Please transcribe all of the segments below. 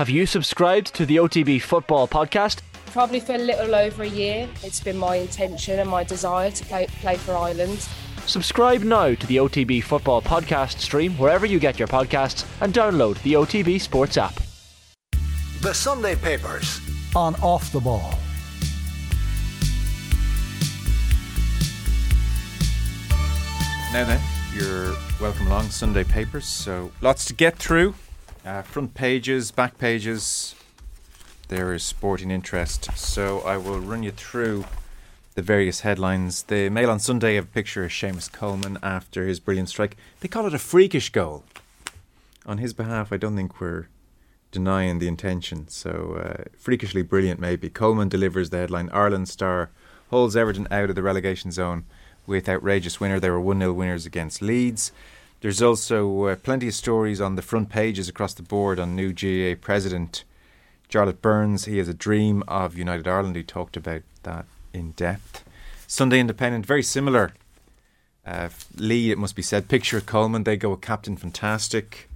Have you subscribed to the OTB Football Podcast? Probably for a little over a year. It's been my intention and my desire to play, play for Ireland. Subscribe now to the OTB Football Podcast stream wherever you get your podcasts and download the OTB Sports app. The Sunday Papers on Off the Ball. Now then, you're welcome along Sunday Papers. So lots to get through. Uh, front pages, back pages. There is sporting interest. So I will run you through the various headlines. The Mail on Sunday have a picture of Seamus Coleman after his brilliant strike. They call it a freakish goal. On his behalf, I don't think we're denying the intention. So uh, freakishly brilliant, maybe. Coleman delivers the headline. Ireland star holds Everton out of the relegation zone with outrageous winner. They were 1 0 winners against Leeds. There's also uh, plenty of stories on the front pages across the board on new GAA president Jarlath Burns. He has a dream of United Ireland. He talked about that in depth. Sunday Independent, very similar. Uh, Lee, it must be said, picture of Coleman. They go with Captain Fantastic.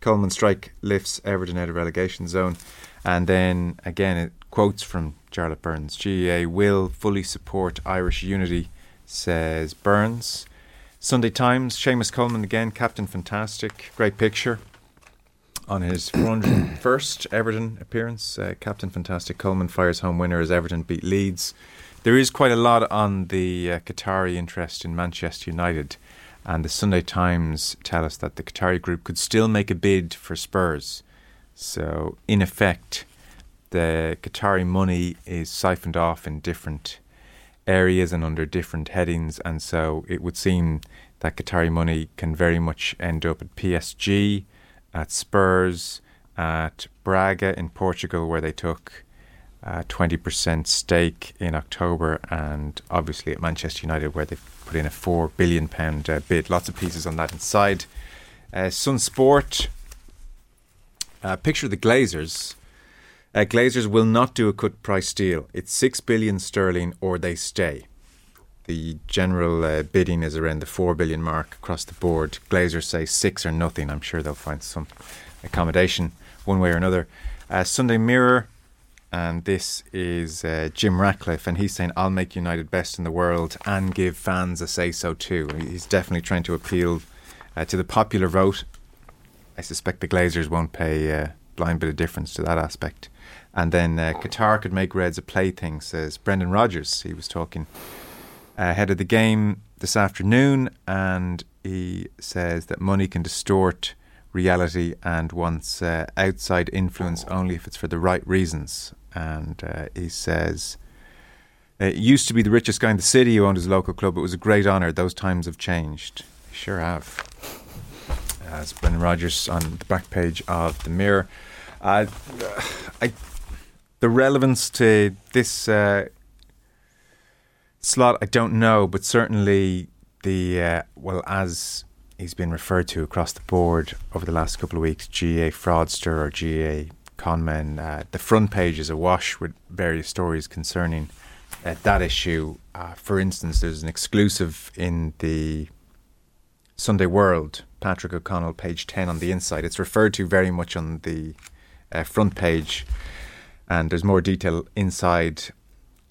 Coleman strike lifts Everton out of relegation zone. And then again, it quotes from Jarlath Burns GAA will fully support Irish unity says Burns. Sunday Times, Seamus Coleman again, Captain Fantastic. Great picture on his 401st Everton appearance. Uh, Captain Fantastic Coleman fires home winner as Everton beat Leeds. There is quite a lot on the uh, Qatari interest in Manchester United, and the Sunday Times tell us that the Qatari group could still make a bid for Spurs. So, in effect, the Qatari money is siphoned off in different areas and under different headings, and so it would seem that Qatari money can very much end up at PSG, at Spurs, at Braga in Portugal, where they took a 20% stake in October, and obviously at Manchester United, where they put in a £4 billion uh, bid. Lots of pieces on that inside. Uh, Sun Sport, uh, picture the Glazers uh, Glazers will not do a cut price deal. It's six billion sterling or they stay. The general uh, bidding is around the four billion mark across the board. Glazers say six or nothing. I'm sure they'll find some accommodation one way or another. Uh, Sunday Mirror, and this is uh, Jim Ratcliffe, and he's saying, I'll make United best in the world and give fans a say so too. He's definitely trying to appeal uh, to the popular vote. I suspect the Glazers won't pay a uh, blind bit of difference to that aspect. And then uh, Qatar could make Reds a plaything, says Brendan Rodgers. He was talking ahead of the game this afternoon, and he says that money can distort reality and wants uh, outside influence only if it's for the right reasons. And uh, he says, it used to be the richest guy in the city who owned his local club. It was a great honour. Those times have changed. Sure have. As Brendan Rodgers on the back page of the Mirror. Uh, I the relevance to this uh, slot, I don't know, but certainly the uh, well, as he's been referred to across the board over the last couple of weeks, GA fraudster or GAA conman. Uh, the front page is awash with various stories concerning uh, that issue. Uh, for instance, there's an exclusive in the Sunday World, Patrick O'Connell, page 10 on the inside. It's referred to very much on the uh, front page and there's more detail inside.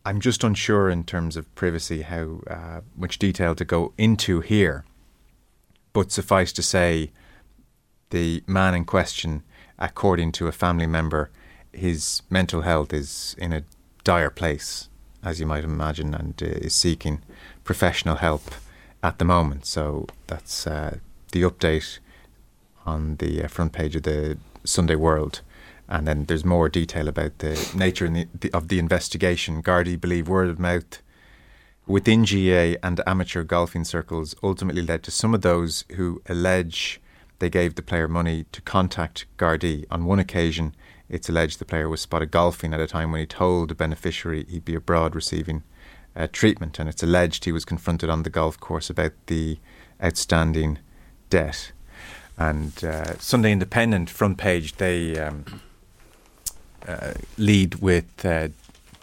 I'm just unsure in terms of privacy how uh, much detail to go into here, but suffice to say, the man in question, according to a family member, his mental health is in a dire place, as you might imagine, and uh, is seeking professional help at the moment. So that's uh, the update on the uh, front page of the Sunday World. And then there's more detail about the nature the, the, of the investigation. Gardaí believe word of mouth within GA and amateur golfing circles ultimately led to some of those who allege they gave the player money to contact Gardaí. On one occasion, it's alleged the player was spotted golfing at a time when he told the beneficiary he'd be abroad receiving uh, treatment, and it's alleged he was confronted on the golf course about the outstanding debt. And uh, Sunday Independent front page, they um, lead with uh,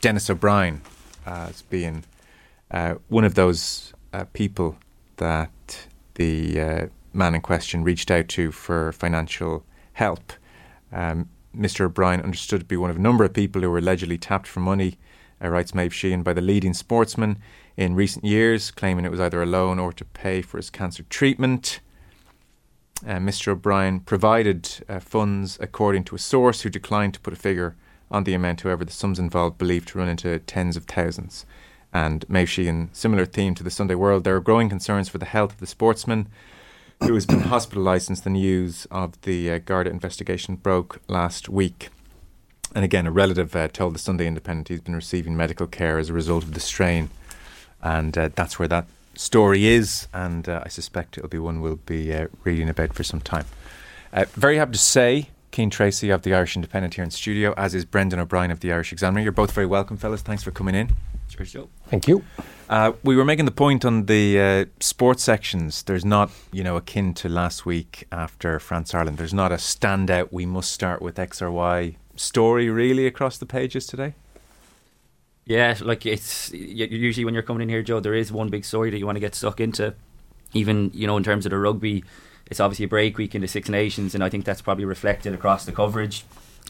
Denis O'Brien as being uh, one of those uh, people that the uh, man in question reached out to for financial help. Um, Mr. O'Brien understood to be one of a number of people who were allegedly tapped for money, uh, writes Maeve Sheehan, by the leading sportsman in recent years, claiming it was either a loan or to pay for his cancer treatment. Uh, Mr. O'Brien provided uh, funds according to a source who declined to put a figure on the amount, however, the sums involved believed to run into tens of thousands. And Maeve Sheehan, similar theme to the Sunday World, there are growing concerns for the health of the sportsman who has been hospitalised since the news of the uh, Garda investigation broke last week. And again, a relative uh, told the Sunday Independent he's been receiving medical care as a result of the strain. And uh, that's where that story is. And uh, I suspect it'll be one we'll be uh, reading about for some time. Uh, very happy to say, Cian Tracy of the Irish Independent here in studio, as is Brendan O'Brien of the Irish Examiner. You're both very welcome, fellas. Thanks for coming in. Cheers, Joe. Thank you. Uh, we were making the point on the uh, sports sections. There's not, you know, akin to last week after France Ireland. There's not a standout. We must start with X or Y story really across the pages today. Yeah, like it's usually when you're coming in here, Joe, there is one big story that you want to get stuck into. Even you know, in terms of the rugby, it's obviously a break week in the Six Nations, and I think that's probably reflected across the coverage.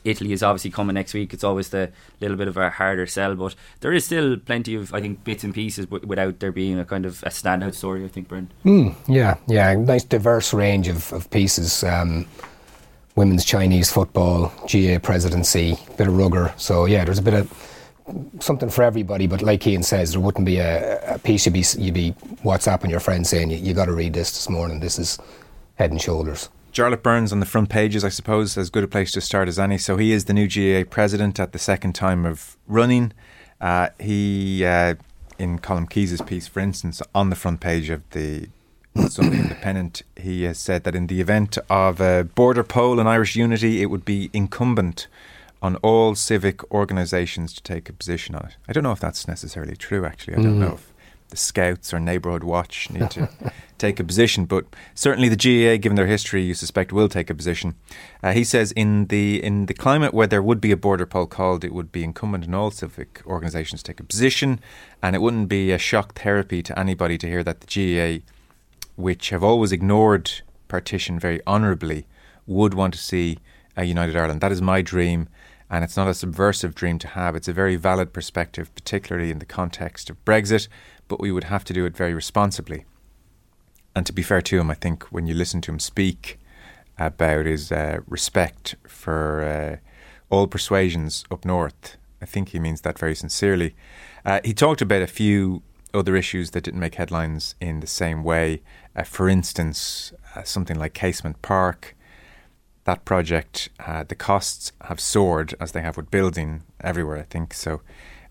Italy is obviously coming next week. It's always the little bit of a harder sell, but there is still plenty of I think bits and pieces w- without there being a kind of a standout story. I think, Brent. Mm, yeah, yeah, nice diverse range of of pieces. Um, women's Chinese football, GA presidency, bit of rugger. So yeah, there's a bit of something for everybody. But like Ian says, there wouldn't be a, a piece you'd be you'd be WhatsApping your friend saying you, you got to read this this morning. This is head and shoulders. Jarlath Burns on the front pages, I suppose, as good a place to start as any. So he is the new GAA president at the second time of running. Uh, he, uh, in Colm Keys's piece, for instance, on the front page of the Sunday Independent, he has said that in the event of a border poll in Irish unity, it would be incumbent on all civic organisations to take a position on it. I don't know if that's necessarily true, actually. I don't mm. know if the Scouts or Neighbourhood Watch need to take a position, but certainly the GAA, given their history, you suspect will take a position. Uh, he says in the in the climate where there would be a border poll called, it would be incumbent on all civic organisations to take a position, and it wouldn't be a shock therapy to anybody to hear that the GAA, which have always ignored partition very honourably, would want to see a united Ireland. That is my dream. And it's not a subversive dream to have. It's a very valid perspective, particularly in the context of Brexit but we would have to do it very responsibly. And to be fair to him, I think when you listen to him speak about his uh, respect for uh, all persuasions up north, I think he means that very sincerely. Uh, he talked about a few other issues that didn't make headlines in the same way. Uh, for instance, uh, something like Casement Park. That project, uh, the costs have soared as they have with building everywhere, I think. So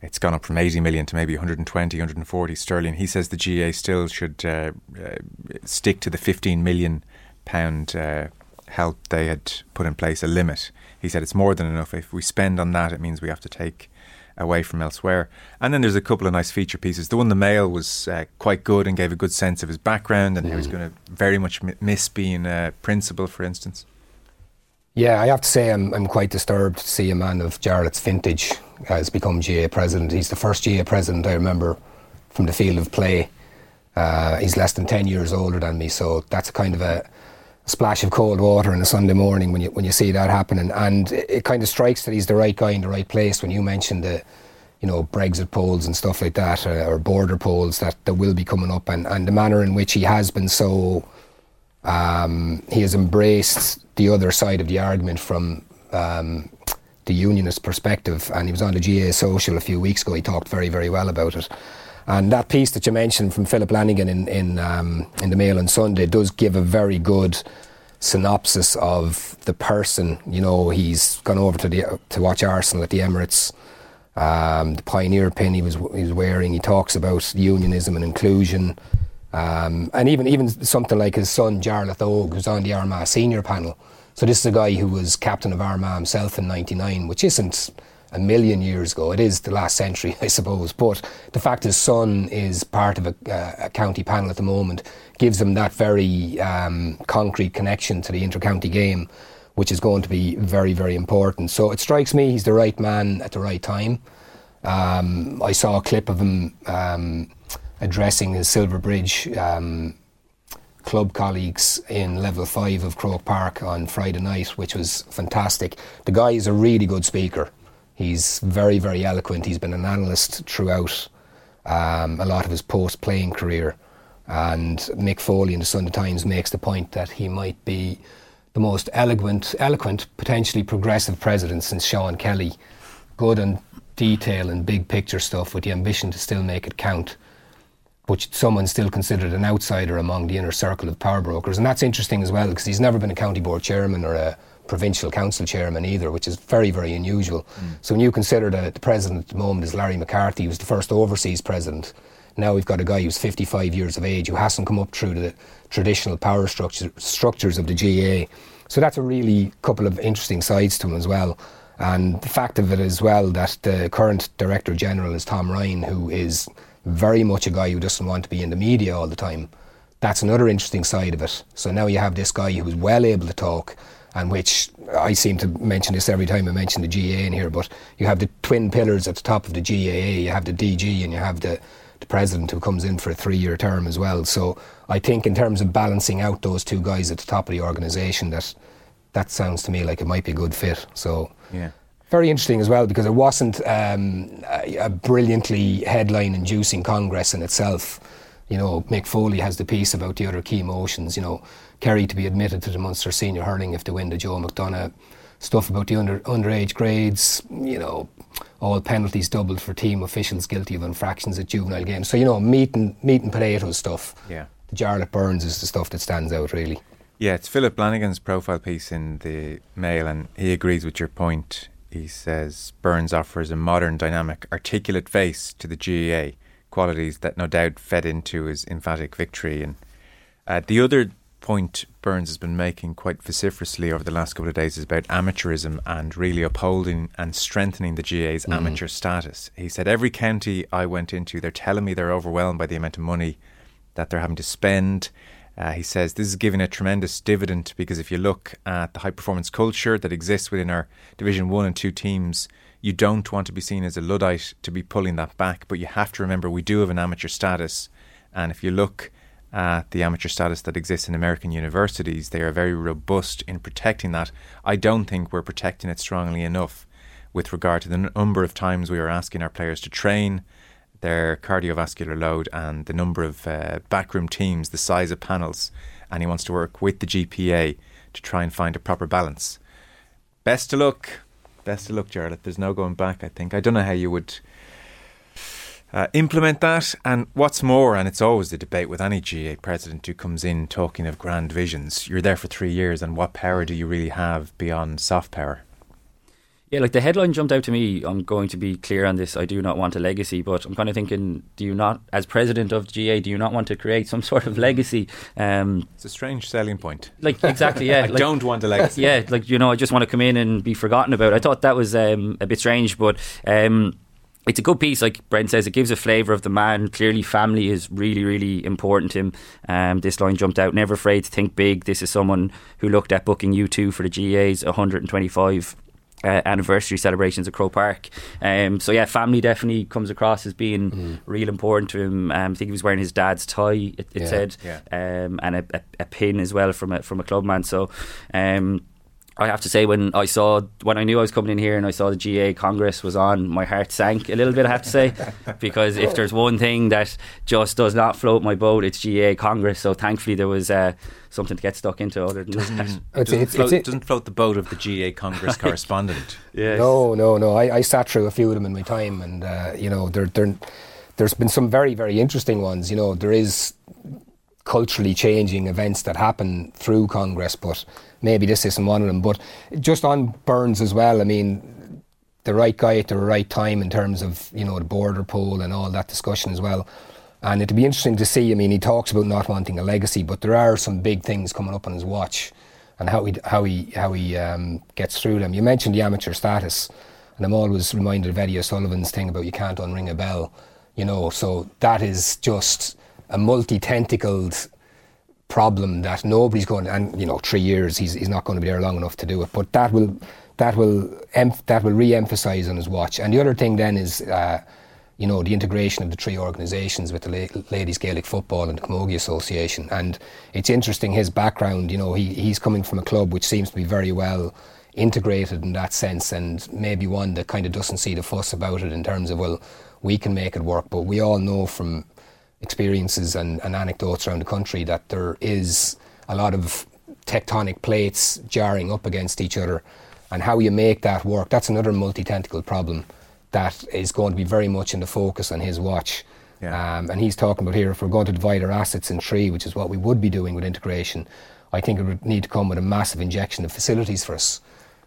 it's gone up from 80 million to maybe 120, 140 sterling. He says the GA still should uh, uh, stick to the 15 million pound uh, help they had put in place, a limit. He said it's more than enough. If we spend on that, it means we have to take away from elsewhere. And then there's a couple of nice feature pieces. The one the Mail was uh, quite good and gave a good sense of his background and mm. he was going to very much miss being a principal, for instance. Yeah, I have to say I'm, I'm quite disturbed to see a man of Jarlath's vintage has become GA president. He's the first GA president I remember from the field of play. Uh, he's less than 10 years older than me, so that's kind of a, splash of cold water on a Sunday morning when you, when you see that happening. And it, it kind of strikes that he's the right guy in the right place when you mentioned the you know, Brexit polls and stuff like that, uh, or border polls that, that will be coming up, and, and the manner in which he has been so, um, he has embraced the other side of the argument from um, the unionist perspective. And he was on the GA Social a few weeks ago. He talked very, very well about it. And that piece that you mentioned from Philip Lanigan in in, um, in the Mail on Sunday does give a very good synopsis of the person. You know, he's gone over to the to watch Arsenal at the Emirates. Um, the pioneer pin he was he was wearing. He talks about unionism and inclusion. Um, and even even something like his son Jarlath Og, who's on the Armagh senior panel. So this is a guy who was captain of Armagh himself in '99, which isn't a million years ago. It is the last century, I suppose. But the fact his son is part of a, uh, a county panel at the moment gives him that very um, concrete connection to the inter-county game, which is going to be very, very important. So it strikes me he's the right man at the right time. Um, I saw a clip of him um, addressing his Silverbridge um, club colleagues in level five of Croke Park on Friday night, which was fantastic. The guy is a really good speaker. He's very, very eloquent. He's been an analyst throughout um, a lot of his post playing career. And Mick Foley in the Sunday Times makes the point that he might be the most eloquent, eloquent, potentially progressive president since Sean Kelly. Good on detail and big picture stuff with the ambition to still make it count. But someone still considered an outsider among the inner circle of power brokers. And that's interesting as well because he's never been a county board chairman or a provincial council chairman either, which is very, very unusual. Mm. So when you consider that the president at the moment is Larry McCarthy, he was the first overseas president. Now we've got a guy who's 55 years of age who hasn't come up through the traditional power structure, structures of the GA. So that's a really couple of interesting sides to him as well. And the fact of it as well that the current Director General is Tom Ryan, who is very much a guy who doesn't want to be in the media all the time. That's another interesting side of it. So now you have this guy who's well able to talk, and which I seem to mention this every time I mention the GAA in here, but you have the twin pillars at the top of the GAA. You have the DG and you have the, the president who comes in for a three year term as well. So I think in terms of balancing out those two guys at the top of the organisation, that that sounds to me like it might be a good fit. So yeah. Very interesting as well because it wasn't um, a, brilliantly headline inducing Congress in itself. You know, Mick Foley has the piece about the other key motions. You know, Kerry to be admitted to the Munster Senior Hurling if they win the Joe McDonagh. Stuff about the under underage grades. You know, all penalties doubled for team officials guilty of infractions at juvenile games. So you know, meat and meat and potatoes stuff. Yeah. The Jarlath Burns is the stuff that stands out really. Yeah, it's Philip Lanigan's profile piece in the Mail, and he agrees with your point. He says Burns offers a modern, dynamic, articulate face to the GAA, qualities that no doubt fed into his emphatic victory. And uh, the other point Burns has been making quite vociferously over the last couple of days is about amateurism and really upholding and strengthening the GAA's mm. amateur status. He said, Every county I went into, they're telling me they're overwhelmed by the amount of money that they're having to spend. Uh, he says this is giving a tremendous dividend because if you look at the high performance culture that exists within our Division 1 and 2 teams, you don't want to be seen as a Luddite to be pulling that back. But you have to remember we do have an amateur status. And if you look at the amateur status that exists in American universities, they are very robust in protecting that. I don't think we're protecting it strongly enough with regard to the number of times we are asking our players to train their cardiovascular load and the number of uh, backroom teams, the size of panels, and he wants to work with the GPA to try and find a proper balance. Best of luck. Best of luck, Jarlath. There's no going back, I think. I don't know how you would uh, implement that. And what's more, and it's always the debate with any GAA president who comes in talking of grand visions, you're there for three years, and what power do you really have beyond soft power? Yeah, like the headline jumped out to me. I'm going to be clear on this. I do not want a legacy, but I'm kind of thinking, do you not, as president of GA, do you not want to create some sort of legacy? Um, it's a strange selling point. Like exactly, yeah. I like, don't want a legacy. Yeah, like you know, I just want to come in and be forgotten about. I thought that was um, a bit strange, but. Um, it's a good piece, like Brent says. It gives a flavour of the man. Clearly, family is really, really important to him. Um, this line jumped out. Never afraid to think big. This is someone who looked at booking U2 for the GAs 125 uh, anniversary celebrations at Croke Park. Um, so yeah, family definitely comes across as being mm. real important to him. Um, I think he was wearing his dad's tie. It, it yeah, said, yeah. Um, and a, a, a, pin as well from a from a clubman. So. I have to say, when I saw, when I knew I was coming in here and I saw the GA Congress was on, my heart sank a little bit, I have to say, because if there's one thing that just does not float my boat, it's GA Congress. So thankfully there was uh, something to get stuck into other than doesn't, that. Doesn't, it's, float, it's, doesn't float the boat of the GA Congress correspondent. yes. No, no, no. I, I, sat through a few of them in my time and, uh, you know, they're, they're, there's been some very, very interesting ones. You know, there is culturally changing events that happen through Congress, but maybe this isn't one of them. But just on Burns as well, I mean, the right guy at the right time in terms of you know the border poll and all that discussion as well. And it'd be interesting to see. I mean, he talks about not wanting a legacy, but there are some big things coming up on his watch, and how he how he how he um, gets through them. You mentioned the amateur status, and I'm always reminded of Eddie O'Sullivan's thing about you can't unring a bell. You know, so that is just a multi-tentacled problem that nobody's going to, and you know three years he's, he's not going to be there long enough to do it but that will that will that will re-emphasize on his watch and the other thing then is uh, you know, the integration of the three organisations with the La- Ladies Gaelic Football and the Camogie Association. And it's interesting his background, you know, he, he's coming from a club which seems to be very well integrated in that sense and maybe one that kind of doesn't see the fuss about it in terms of, well, we can make it work. But we all know from experiences and, and anecdotes around the country that there is a lot of tectonic plates jarring up against each other. And how you make that work, that's another multi tentacle problem that is going to be very much in the focus on his watch. Yeah. Um, and he's talking about here if we're going to divide our assets in three, which is what we would be doing with integration, I think it would need to come with a massive injection of facilities for us.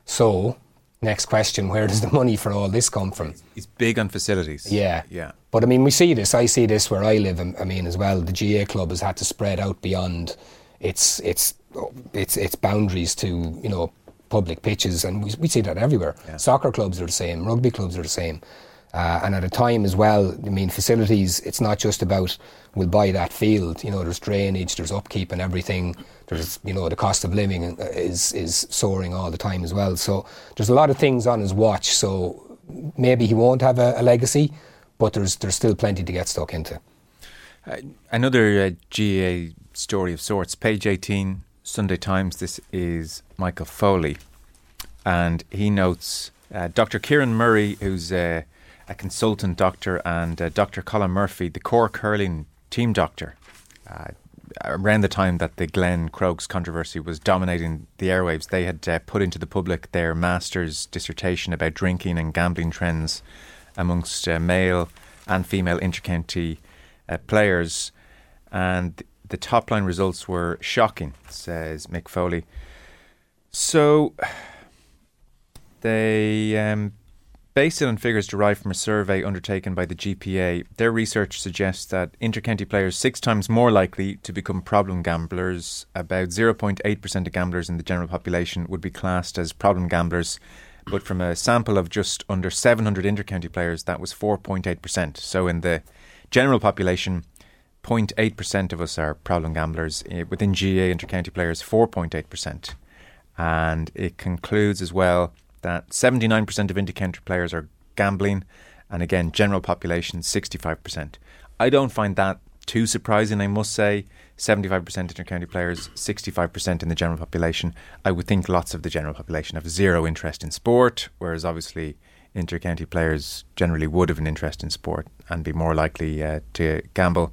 So, next question where does the money for all this come from? it's big on facilities. Yeah. Yeah. But I mean, we see this. I see this where I live. I mean, as well, the GA club has had to spread out beyond its its its its boundaries to you know public pitches, and we, we see that everywhere. Yeah. Soccer clubs are the same. Rugby clubs are the same. Uh, and at a time as well, I mean, facilities. It's not just about we'll buy that field. You know, there's drainage, there's upkeep, and everything. There's you know the cost of living is is soaring all the time as well. So there's a lot of things on his watch. So maybe he won't have a, a legacy, but there's there's still plenty to get stuck into. Uh, another uh, GA story of sorts. Page 18, Sunday Times. This is Michael Foley. And he notes uh, Dr. Kieran Murray, who's uh, a consultant doctor, and uh, Dr. Colin Murphy, the Cork hurling team doctor. Around the time that the Glen Crokes controversy was dominating the airwaves, they had uh, put into the public their master's dissertation about drinking and gambling trends amongst uh, male and female intercounty uh, players. And the top line results were shocking, says Mick Foley. So they um, based on figures derived from a survey undertaken by the GPA. Their research suggests that intercounty players six times more likely to become problem gamblers. About 0.8% of gamblers in the general population would be classed as problem gamblers. But from a sample of just under 700 intercounty players, that was 4.8%. So in the general population, 0.8% of us are problem gamblers. Eh, Within GA intercounty players, 4.8%. And it concludes as well that 79% of intercounty players are gambling, and again, general population 65%. I don't find that too surprising, I must say. 75% intercounty players, 65% in the general population. I would think lots of the general population have zero interest in sport, whereas obviously intercounty players generally would have an interest in sport and be more likely uh, to gamble.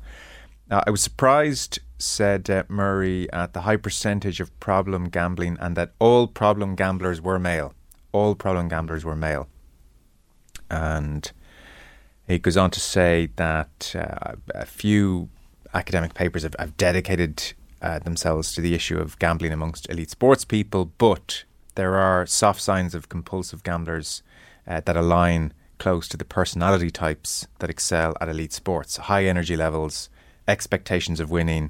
Uh, I was surprised, said uh, Murray, at the high percentage of problem gambling and that all problem gamblers were male. All problem gamblers were male. And he goes on to say that uh, a few academic papers have, have dedicated uh, themselves to the issue of gambling amongst elite sports people, but there are soft signs of compulsive gamblers uh, that align close to the personality types that excel at elite sports high energy levels, expectations of winning,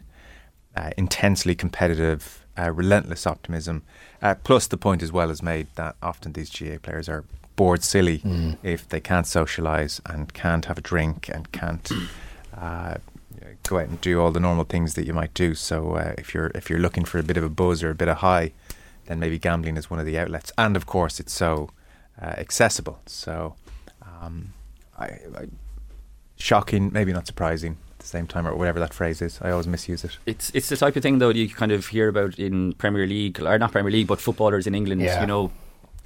uh, intensely competitive, uh, relentless optimism. Uh, plus, the point as well is made that often these GA players are bored silly if they can't socialise and can't have a drink and can't uh, go out and do all the normal things that you might do. So, uh, if you're if you're looking for a bit of a buzz or a bit of high, then maybe gambling is one of the outlets. And of course, it's so uh, accessible. So, um, I, I, shocking, maybe not surprising the same time, or whatever that phrase is. I always misuse it. It's it's the type of thing though you kind of hear about in Premier League or not Premier League, but footballers in England. Yeah. You know,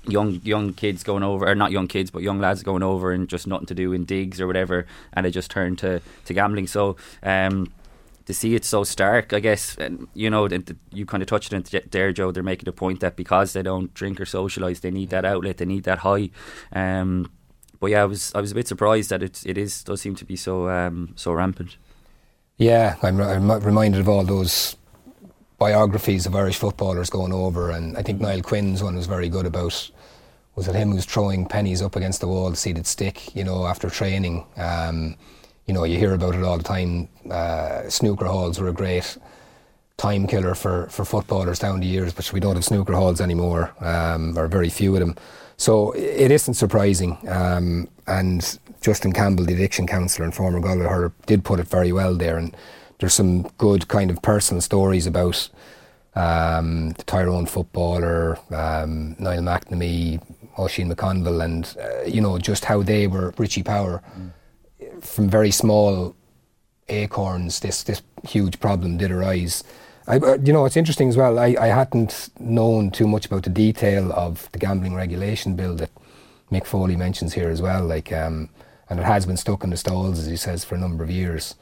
young young kids going over, or not young kids, but young lads going over and just nothing to do in digs or whatever, and they just turn to to gambling. So. Um, to see it so stark, I guess, and you know, you kind of touched on it there, Joe. They're making the point that because they don't drink or socialise, they need that outlet, they need that high. Um, but yeah, I was I was a bit surprised that it it is does seem to be so um, so rampant. Yeah, I'm, I'm reminded of all those biographies of Irish footballers going over, and I think Niall Quinn's one was very good about. Was it him who's throwing pennies up against the wall it stick? You know, after training, um, you know, you hear about it all the time. Uh, snooker halls were a great time killer for, for footballers down the years, but we don't have snooker halls anymore, um, or very few of them. So it isn't surprising. Um, and Justin Campbell, the addiction counsellor and former Galway hurler, did put it very well there. And there's some good kind of personal stories about um, the Tyrone footballer, um, Niall McNamee, Oisin McConville, and uh, you know just how they were Richie Power from very small acorns, this this huge problem did arise. I, uh, you know, it's interesting as well. I, I hadn't known too much about the detail of the gambling regulation bill that Mick Foley mentions here as well. Like, um, and it has been stuck in the stalls, as he says, for a number of years.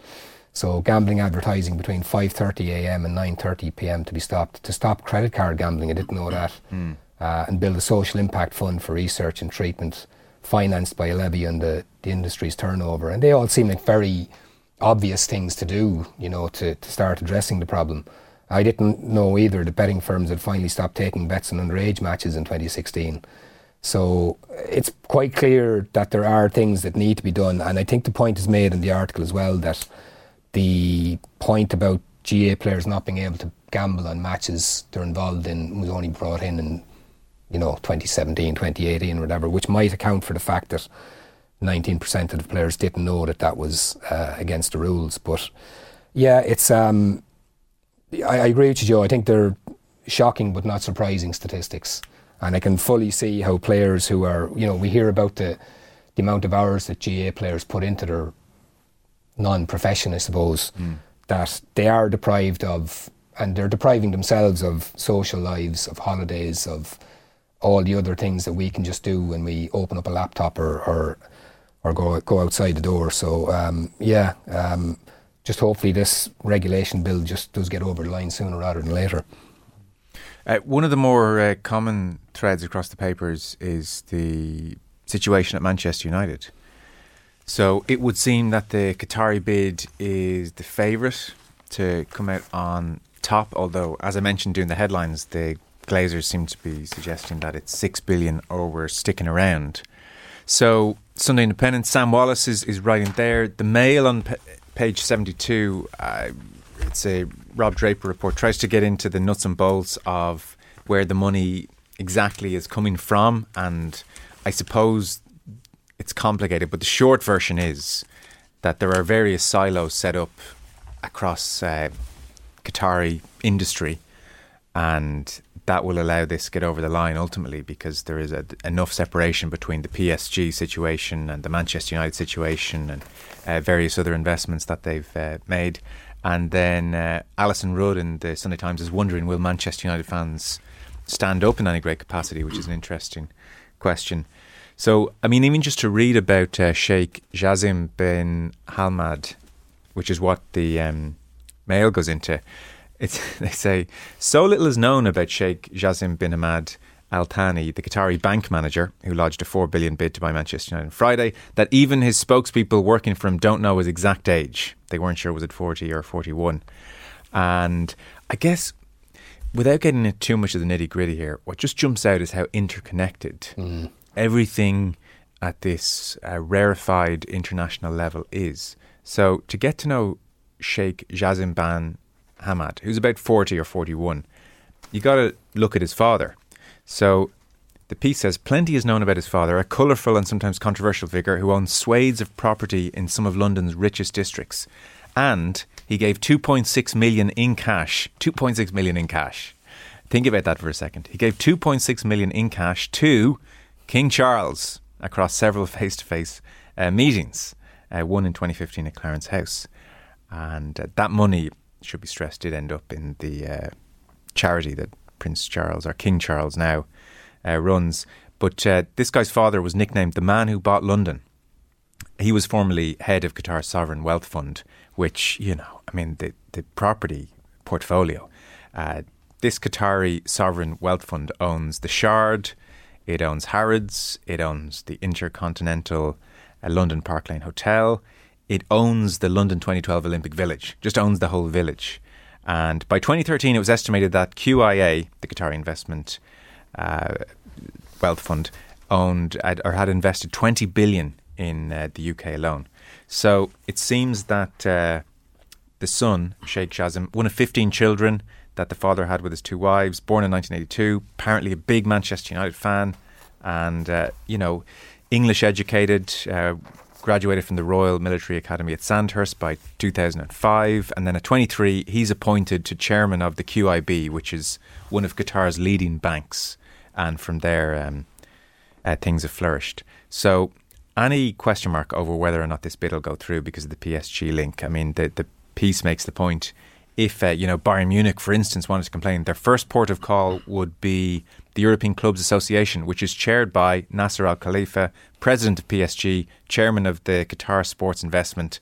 So gambling advertising between 5:30 a.m. and 9:30 p.m. to be stopped to stop credit card gambling. I didn't know that. Hmm. Uh, and build a social impact fund for research and treatment, financed by a levy on the, the industry's turnover. And they all seem like very obvious things to do, you know, to, to start addressing the problem. I didn't know either that betting firms had finally stopped taking bets on underage matches in 2016. So it's quite clear that there are things that need to be done. And I think the point is made in the article as well that the point about GA players not being able to gamble on matches they're involved in was only brought in in, you know, 2017, 2018, whatever, which might account for the fact that 19% of the players didn't know that that was uh, against the rules. But yeah, it's. Um, I, I agree with you, Joe. I think they're shocking but not surprising statistics, and I can fully see how players who are, you know, we hear about the the amount of hours that GA players put into their non-profession, I suppose, that they are deprived of, and they're depriving themselves of social lives, of holidays, of all the other things that we can just do when we open up a laptop or or, or go go outside the door. So um, yeah, um, just hopefully this regulation bill just does get over the line sooner rather than later. Uh, one of the more uh, common threads across the papers is the situation at Manchester United. So it would seem that the Qatari bid is the favourite to come out on top. Although, as I mentioned during the headlines, the Glazers seem to be suggesting that it's six billion or we're sticking around. So Sunday Independent, Sam Wallace is, is writing there. The Mail on p- page seventy-two. Uh, it's a Rob Draper report tries to get into the nuts and bolts of where the money exactly is coming from, and I suppose it's complicated. But the short version is that there are various silos set up across uh, Qatari industry, and that will allow this to get over the line ultimately because there is a, enough separation between the PSG situation and the Manchester United situation and uh, various other investments that they've uh, made. And then uh, Alyson Rudd in the Sunday Times is wondering will Manchester United fans stand up in any great capacity, which is an interesting question. So, I mean, even just to read about uh, Sheikh Jassim bin Hamad, which is what the um, Mail goes into, they say so little is known about Sheikh Jassim bin Hamad Al Thani, the Qatari bank manager who lodged a four billion bid to buy Manchester United on Friday, that even his spokespeople working for him don't know his exact age. They weren't sure was it forty or forty one. And I guess without getting into too much of the nitty gritty here, what just jumps out is how interconnected everything at this uh, rarefied international level is. So to get to know Sheikh Jassim bin Hamad, who's about 40 or 41, you got to look at his father. So the piece says plenty is known about his father, a colourful and sometimes controversial figure who owns swathes of property in some of London's richest districts. And he gave 2.6 million in cash. 2.6 million in cash. Think about that for a second. He gave 2.6 million in cash to King Charles across several face-to-face uh, meetings. Uh, one in 2015 at Clarence House, and uh, that money should be stressed did end up in the uh, charity that Prince Charles or King Charles now uh, runs. But uh, this guy's father was nicknamed the man who bought London. He was formerly head of Qatar's sovereign wealth fund, which you know, I mean, the the property portfolio. Uh, this Qatari sovereign wealth fund owns the Shard, it owns Harrods, it owns the Intercontinental uh, London Park Lane Hotel, it owns the London 2012 Olympic Village, just owns the whole village. And by 2013, it was estimated that QIA, the Qatari Investment uh, Wealth Fund, owned or had invested 20 billion in uh, the UK alone. So it seems that uh, the son, Sheikh Jassim, one of 15 children that the father had with his two wives, born in 1982, apparently a big Manchester United fan, and, uh, you know, English educated, uh, graduated from the Royal Military Academy at Sandhurst by 2005, and then at 23, he's appointed to chairman of the QIB, which is one of Qatar's leading banks, and from there, um, uh, things have flourished. So, any question mark over whether or not this bid will go through because of the PSG link. I mean, the the piece makes the point. If uh, you know Bayern Munich, for instance, wanted to complain, their first port of call would be the European Clubs Association, which is chaired by Nasser Al Khelaifi, president of PSG, chairman of the Qatar Sports Investment,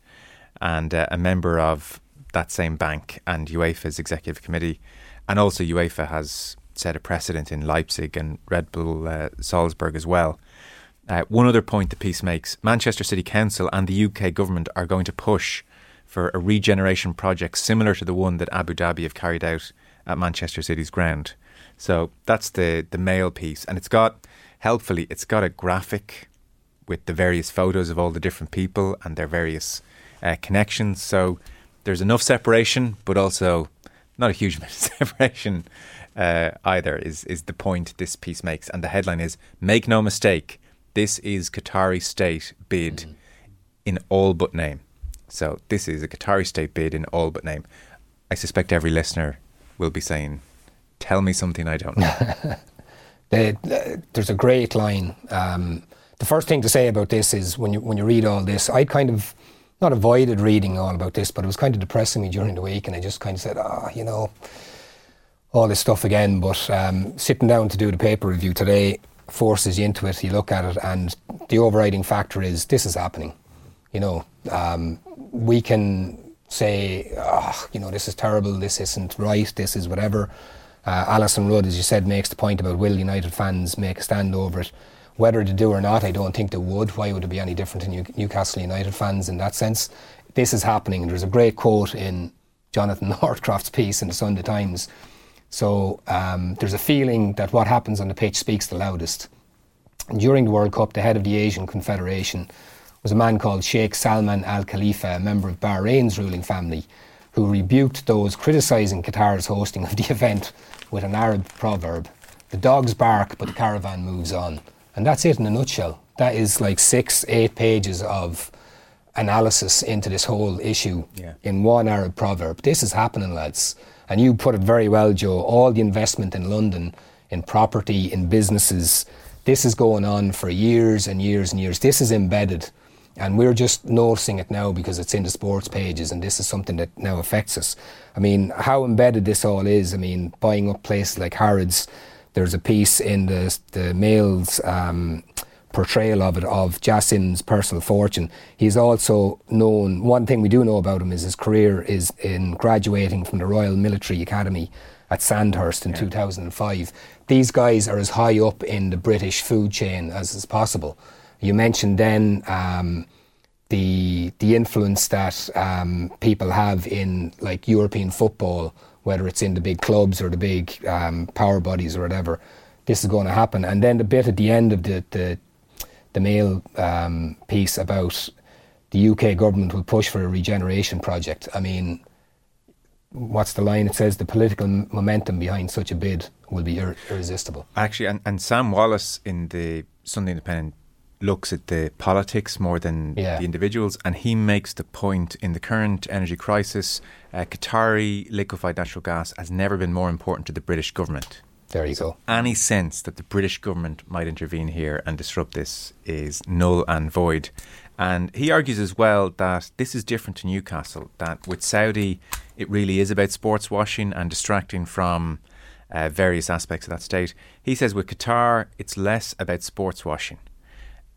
and uh, a member of that same bank and UEFA's executive committee. And also, UEFA has set a precedent in Leipzig and Red Bull uh, Salzburg as well. Uh, one other point the piece makes Manchester City Council and the UK government are going to push for a regeneration project similar to the one that Abu Dhabi have carried out at Manchester City's ground. So that's the, the mail piece. And it's got, helpfully, it's got a graphic with the various photos of all the different people and their various uh, connections. So there's enough separation, but also not a huge amount of separation uh, either, is, is the point this piece makes. And the headline is Make no mistake, this is Qatari state bid mm. in all but name. So this is a Qatari state bid in all but name. I suspect every listener will be saying, "Tell me something I don't know." the, there's a great line. Um, the first thing to say about this is when you when you read all this, I kind of not avoided reading all about this, but it was kind of depressing me during the week, and I just kind of said, "Ah, oh, you know." all this stuff again. But um, sitting down to do the paper review today forces you into it. You look at it, and the overriding factor is this is happening. You know, um, we can say, oh, you know, this is terrible, this isn't right, this is whatever. Uh, Alyson Rudd, as you said, makes the point about will United fans make a stand over it. Whether to do or not, I don't think they would. Why would it be any different to Newcastle United fans in that sense? This is happening. There's a great quote in Jonathan Northcroft's piece in the Sunday Times. So um, there's a feeling that what happens on the pitch speaks the loudest. During the World Cup, the head of the Asian Confederation was a man called Sheikh Salman Al Khalifa, a member of Bahrain's ruling family, who rebuked those criticising Qatar's hosting of the event with an Arab proverb The dogs bark, but the caravan moves on. And that's it in a nutshell. That is like six, eight pages of analysis into this whole issue yeah. in one Arab proverb. This is happening, lads. And you put it very well, Joe. All the investment in London, in property, in businesses, this is going on for years and years and years. This is embedded and we're just noticing it now because it's in the sports pages, and this is something that now affects us. I mean, how embedded this all is. I mean, buying up places like Harrods. There's a piece in the the Mail's um, portrayal of it of Jassim's personal fortune. He's also known. One thing we do know about him is his career is in graduating from the Royal Military Academy at Sandhurst in yeah. 2005. These guys are as high up in the British food chain as is possible. You mentioned then um, the the influence that um, people have in like European football, whether it's in the big clubs or the big um, power bodies or whatever. This is going to happen, and then the bit at the end of the the, the mail um, piece about the UK government will push for a regeneration project. I mean, what's the line? It says the political momentum behind such a bid will be ir- irresistible. Actually, and, and Sam Wallace in the Sunday Independent looks at the politics more than yeah. the individuals, and he makes the point in the current energy crisis, uh, Qatari liquefied natural gas has never been more important to the British government. There you so go. Any sense that the British government might intervene here and disrupt this is null and void. And he argues as well that this is different to Newcastle, that with Saudi, it really is about sports washing and distracting from uh, various aspects of that state. He says with Qatar, it's less about sports washing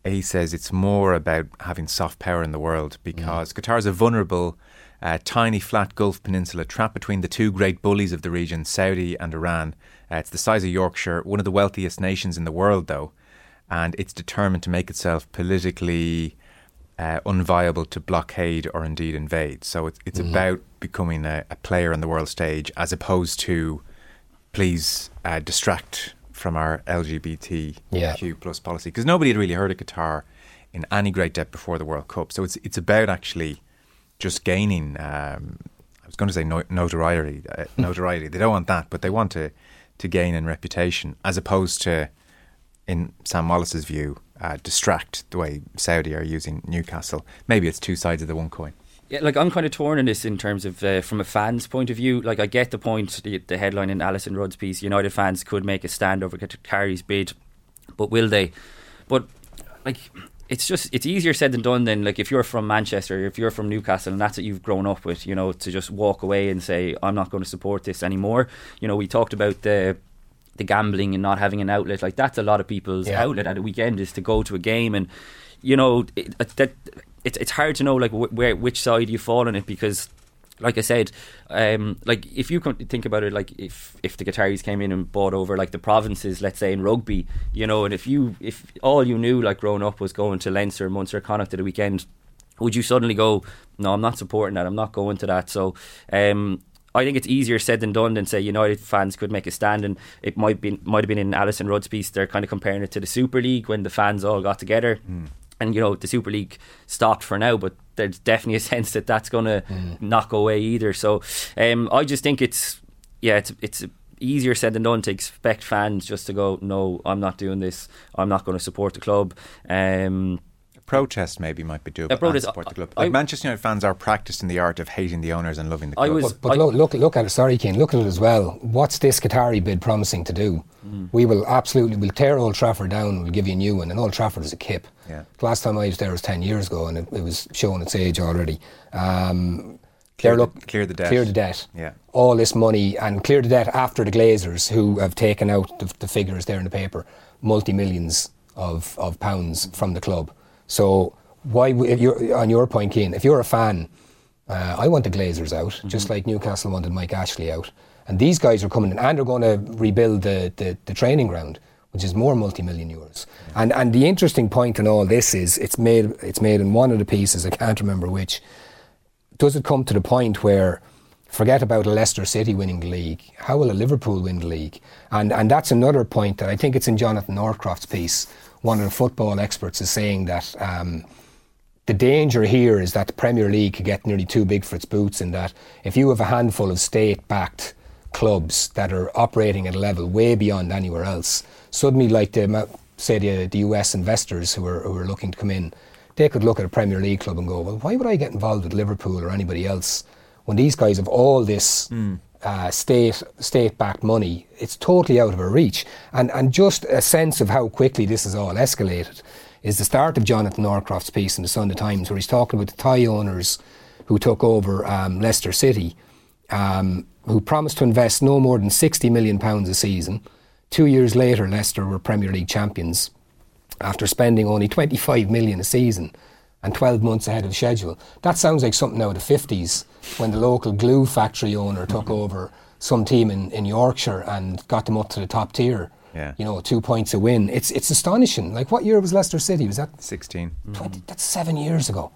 he says it's more about having soft power in the world because mm. Qatar is a vulnerable, uh, tiny flat Gulf peninsula trapped between the two great bullies of the region, Saudi and Iran. Uh, it's the size of Yorkshire, one of the wealthiest nations in the world, though, and it's determined to make itself politically uh, unviable to blockade or indeed invade. So it's, it's mm. about becoming a, a, player on the world stage as opposed to please uh, distract from our LGBTQ yeah. plus policy because nobody had really heard of Qatar in any great depth before the World Cup. So it's it's about actually just gaining. Um, I was going to say no, notoriety. Uh, notoriety. they don't want that, but they want to to gain in reputation as opposed to, in Sam Wallace's view, uh, distract the way Saudi are using Newcastle. Maybe it's two sides of the one coin. Yeah, like I'm kind of torn in this in terms of uh, from a fan's point of view. Like I get the point, the, the headline in Alyson Rudd's piece: United fans could make a stand over Qatari's bid, but will they? But like it's just it's easier said than done. Then, like if you're from Manchester, if you're from Newcastle, and that's what you've grown up with, you know, to just walk away and say I'm not going to support this anymore. You know, we talked about the the gambling and not having an outlet like that's a lot of people's Yeah. outlet at a weekend is to go to a game and you know it, that it's it's hard to know like wh- where which side you fall on it because like I said, um, like if you think about it, like if if the Qataris came in and bought over like the provinces, let's say in rugby, you know, and if you if all you knew like growing up was going to Leinster, Munster, Connacht at the weekend, would you suddenly go, no, I'm not supporting that, I'm not going to that? So, um, I think it's easier said than done than say United fans could make a stand, and it might be might have been in Alyson Rudd's piece. They're kind of comparing it to the Super League when the fans all got together, and you know the Super League stopped for now, but there's definitely a sense that that's going to not go away either. So um, I just think it's yeah, it's it's easier said than done to expect fans just to go, no, I'm not doing this. I'm not going to support the club. Um, Protest maybe might be doable. A protest- support the club. I- Manchester United fans are practiced in the art of hating the owners and loving the I club. was- But, but I- look, look, look at it. Sorry, Keane. Look at it as well. What's this Qatari bid promising to do? We will absolutely we'll tear Old Trafford down. We'll give you a new one. And Old Trafford is a kip. Yeah. Last time I was there was ten years ago, and it, it was showing its age already. Um, Clear they're the- clear the debt. Clear the debt. Yeah. All this money and clear the debt after the Glazers, who have taken out the, the figures there in the paper, multi millions of, of pounds from the club. So why, if you're, on your point, Keane, if you're a fan, uh, I want the Glazers out, just like Newcastle wanted Mike Ashley out. And these guys are coming in and they're going to rebuild the, the, the training ground, which is more multi-million euros. And and the interesting point in all this is it's made it's made in one of the pieces, I can't remember which. Does it come to the point where forget about a Leicester City winning the league, how will a Liverpool win the league? And and that's another point that I think it's in Jonathan Northcroft's piece. One of the football experts is saying that um, the danger here is that the Premier League could get nearly too big for its boots, in that if you have a handful of state backed clubs that are operating at a level way beyond anywhere else, suddenly, like the, say, the, the US investors who are, who are looking to come in, they could look at a Premier League club and go, well, why would I get involved with Liverpool or anybody else when these guys have all this uh, state state backed money? It's totally out of our reach. And, and just a sense of how quickly this has all escalated is the start of Jonathan Northcroft's piece in the Sunday Times, where he's talking about the Thai owners who took over um, Leicester City, um, who promised to invest no more than £60 million a season. Two years later, Leicester were Premier League champions after spending only 25 million a season and 12 months ahead of schedule. That sounds like something out of the 50s when the local glue factory owner took mm-hmm. over some team in, in Yorkshire and got them up to the top tier. Yeah. You know, two points a win. It's it's astonishing. Like what year was Leicester City? Was that 16. 20, that's 7 years ago.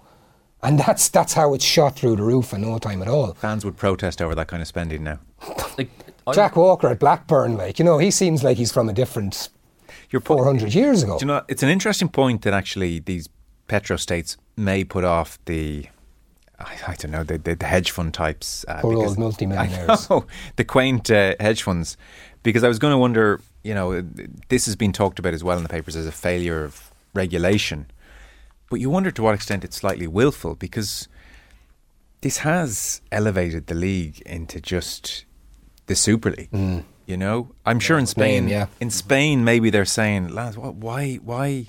And that's that's how it's shot through the roof in no time at all. Fans would protest over that kind of spending now. like, I- Jack Walker at Blackburn, like, you know, he seems like he's from a different Your po- 400 years ago. Do you know, it's an interesting point that actually these petrostates may put off the, I, I don't know, the, the, the hedge fund types. Uh, Poor old multimillionaires. Know, the quaint uh, hedge funds. Because I was going to wonder, you know, this has been talked about as well in the papers as a failure of regulation. But you wonder to what extent it's slightly willful because this has elevated the league into just the Super League. You know, I'm sure in Spain, Mm. name, yeah. in Spain, maybe they're saying, lads, wh- why, why,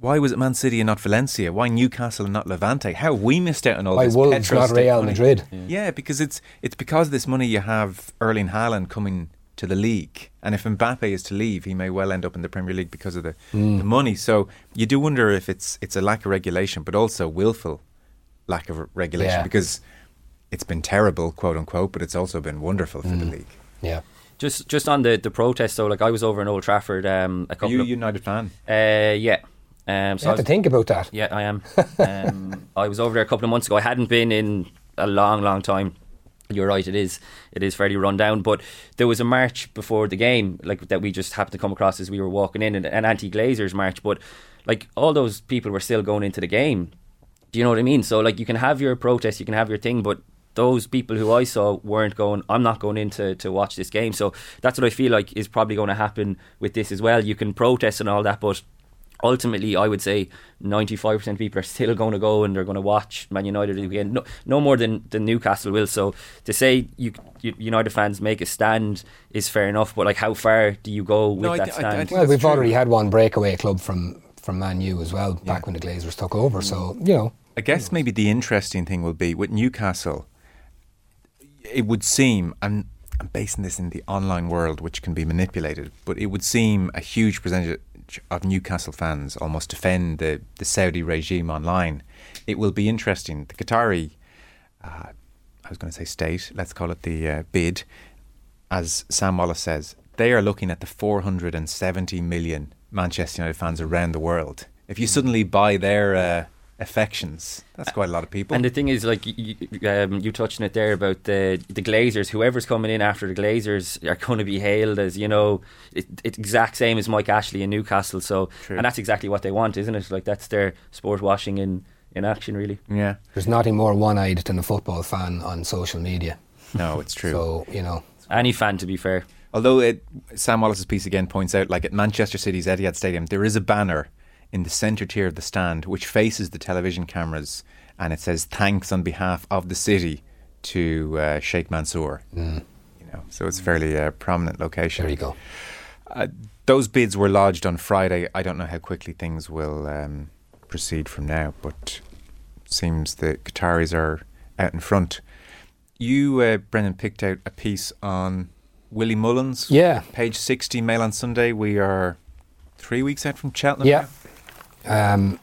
why was it Man City and not Valencia? Why Newcastle and not Levante? How have we missed out on all Why this? Wolves, petro not state Real money? Madrid? Yeah. because it's it's because of this money you have Erling Haaland coming to the league, and if Mbappe is to leave, he may well end up in the Premier League because of the, Mm. the money. So you do wonder if it's it's a lack of regulation, but also willful lack of regulation Yeah. because it's been terrible, quote unquote, but it's also been wonderful for Mm. the league. Yeah. just just on the the protest though, like I was over in Old Trafford um, a Are couple you a of United fan? uh, yeah. Um, so You I have to think about that. Yeah, I am. Um, I was over there a couple of months ago. I hadn't been in a long, long time. You're right. It is. It is fairly run down. But there was a march before the game, like that we just happened to come across as we were walking in, an, an anti-Glazers march. But like all those people were still going into the game. Do you know what I mean? So like you can have your protest, you can have your thing, but those people who I saw weren't going. I'm not going in to, to watch this game. So that's what I feel like is probably going to happen with this as well. You can protest and all that, but ultimately, I would say 95% of people are still going to go and they're going to watch Man United again. No, no more than, than Newcastle will. So to say you, you United fans make a stand is fair enough, but like how far do you go with No, I that thi- I- I stand? Well, we've true. already had one breakaway club from from Man U as well, back when the Glazers took over. So you know, I guess maybe the interesting thing will be with Newcastle. It would seem, I'm, I'm basing this in the online world, which can be manipulated, but it would seem a huge percentage of Newcastle fans almost defend the, the Saudi regime online. It will be interesting. The Qatari, uh, I was going to say state, let's call it the uh, bid, as Sam Wallace says, they are looking at the 470 million Manchester United fans around the world. If you suddenly buy their uh, affections, that's quite a lot of people. And the thing is, like you, you- um, you touched on it there about the the Glazers. Whoever's coming in after the Glazers are going to be hailed as you know, it, it's exact same as Mike Ashley in Newcastle. So, True. and that's exactly what they want, isn't it? Like that's their sport washing in in action, really. yeah, there's nothing more one-eyed than a football fan on social media. no, it's true. So you know, Any fan, to be fair. Although it, Sam Wallace's piece again points out, like at Manchester City's Etihad Stadium, there is a banner in the centre tier of the stand which faces the television cameras, and it says "Thanks on behalf of the city to uh, Sheikh Mansour." You know, so it's a fairly uh, prominent location. there you go. Uh, those bids were lodged on Friday. I don't know how quickly things will um, proceed from now, but seems the Qataris are out in front. You, uh, Brendan, picked out a piece on Willie Mullins. Yeah. Page 60, Mail on Sunday. We are three weeks out from Cheltenham. Yeah. Um,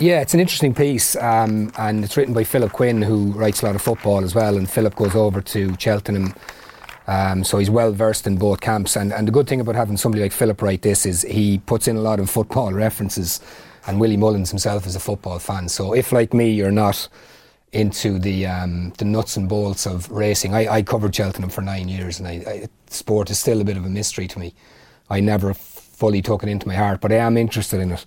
yeah, it's an interesting piece, um, and it's written by Philip Quinn, who writes a lot of football as well. And Philip goes over to Cheltenham, um, so he's well versed in both camps. And, and the good thing about having somebody like Philip write this is he puts in a lot of football references. And Willie Mullins himself is a football fan, so if like me you're not into the um, the nuts and bolts of racing, I, I covered Cheltenham for nine years, and I, I, sport is still a bit of a mystery to me. I never fully took it into my heart, but I am interested in it.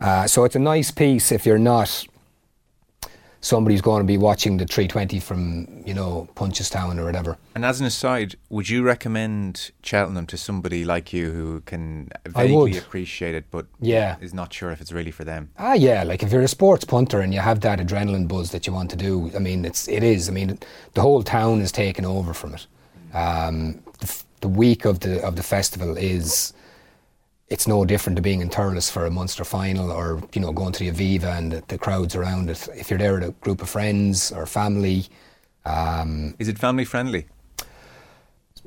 Uh, so it's a nice piece if you're not somebody who's going to be watching the 320 from, you know, Punchestown or whatever. And as an aside, would you recommend Cheltenham to somebody like you who can vaguely appreciate it, but Yeah. is not sure if it's really for them? Ah, yeah, like if you're a sports punter and you have that adrenaline buzz that you want to do, I mean, it's it is. I mean, the whole town is taken over from it. Um, the, f- the week of the of the festival is it's no different to being in Thurles for a Munster final or you know going to the Aviva and the, the crowds around it. If you're there with a group of friends or family, um, Is it family friendly?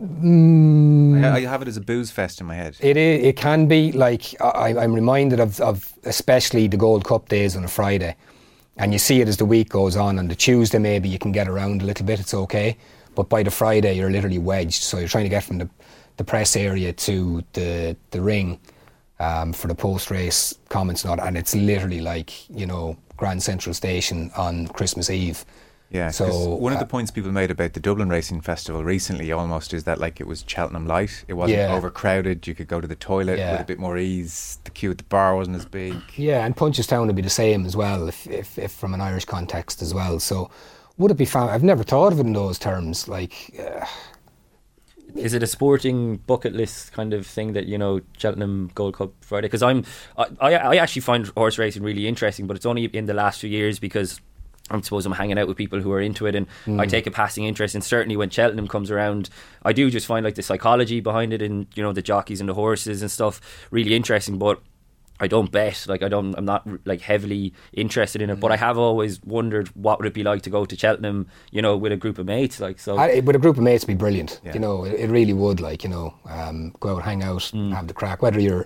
Mm. I, I have it as a booze fest in my head. It is, it can be like I, I'm reminded of, of especially the Gold Cup days on a Friday, and you see it as the week goes on. On the Tuesday, maybe you can get around a little bit; it's okay. But by the Friday, you're literally wedged. So you're trying to get from the, the press area to the the ring um, for the post race comments and all, and it's literally like you know Grand Central Station on Christmas Eve. Yeah, So one of the uh, points people made about the Dublin Racing Festival recently almost is that like it was Cheltenham light. It wasn't Yeah. overcrowded. You could go to the toilet Yeah. with a bit more ease. The queue at the bar wasn't as big. Yeah, and Punchestown would be the same as well, if, if, if from an Irish context as well. So, would it be found? I've never thought of it in those terms. Like, uh, Is it a sporting bucket list kind of thing that you know Cheltenham Gold Cup Friday? Because I'm, I, I I actually find horse racing really interesting, but it's only in the last few years because I suppose I'm hanging out with people who are into it, and I hmm. take a passing interest. And certainly when Cheltenham comes around, I do just find like the psychology behind it, and you know the jockeys and the horses and stuff really interesting. But I don't bet, like I don't, I'm not like heavily interested in it. But I have always wondered what would it be like to go to Cheltenham, you know, with a group of mates, like so. I, with a group of mates, be brilliant. Yeah. You know, it, it really would. Like, you know, um, go out, hang out, have the crack. Whether you're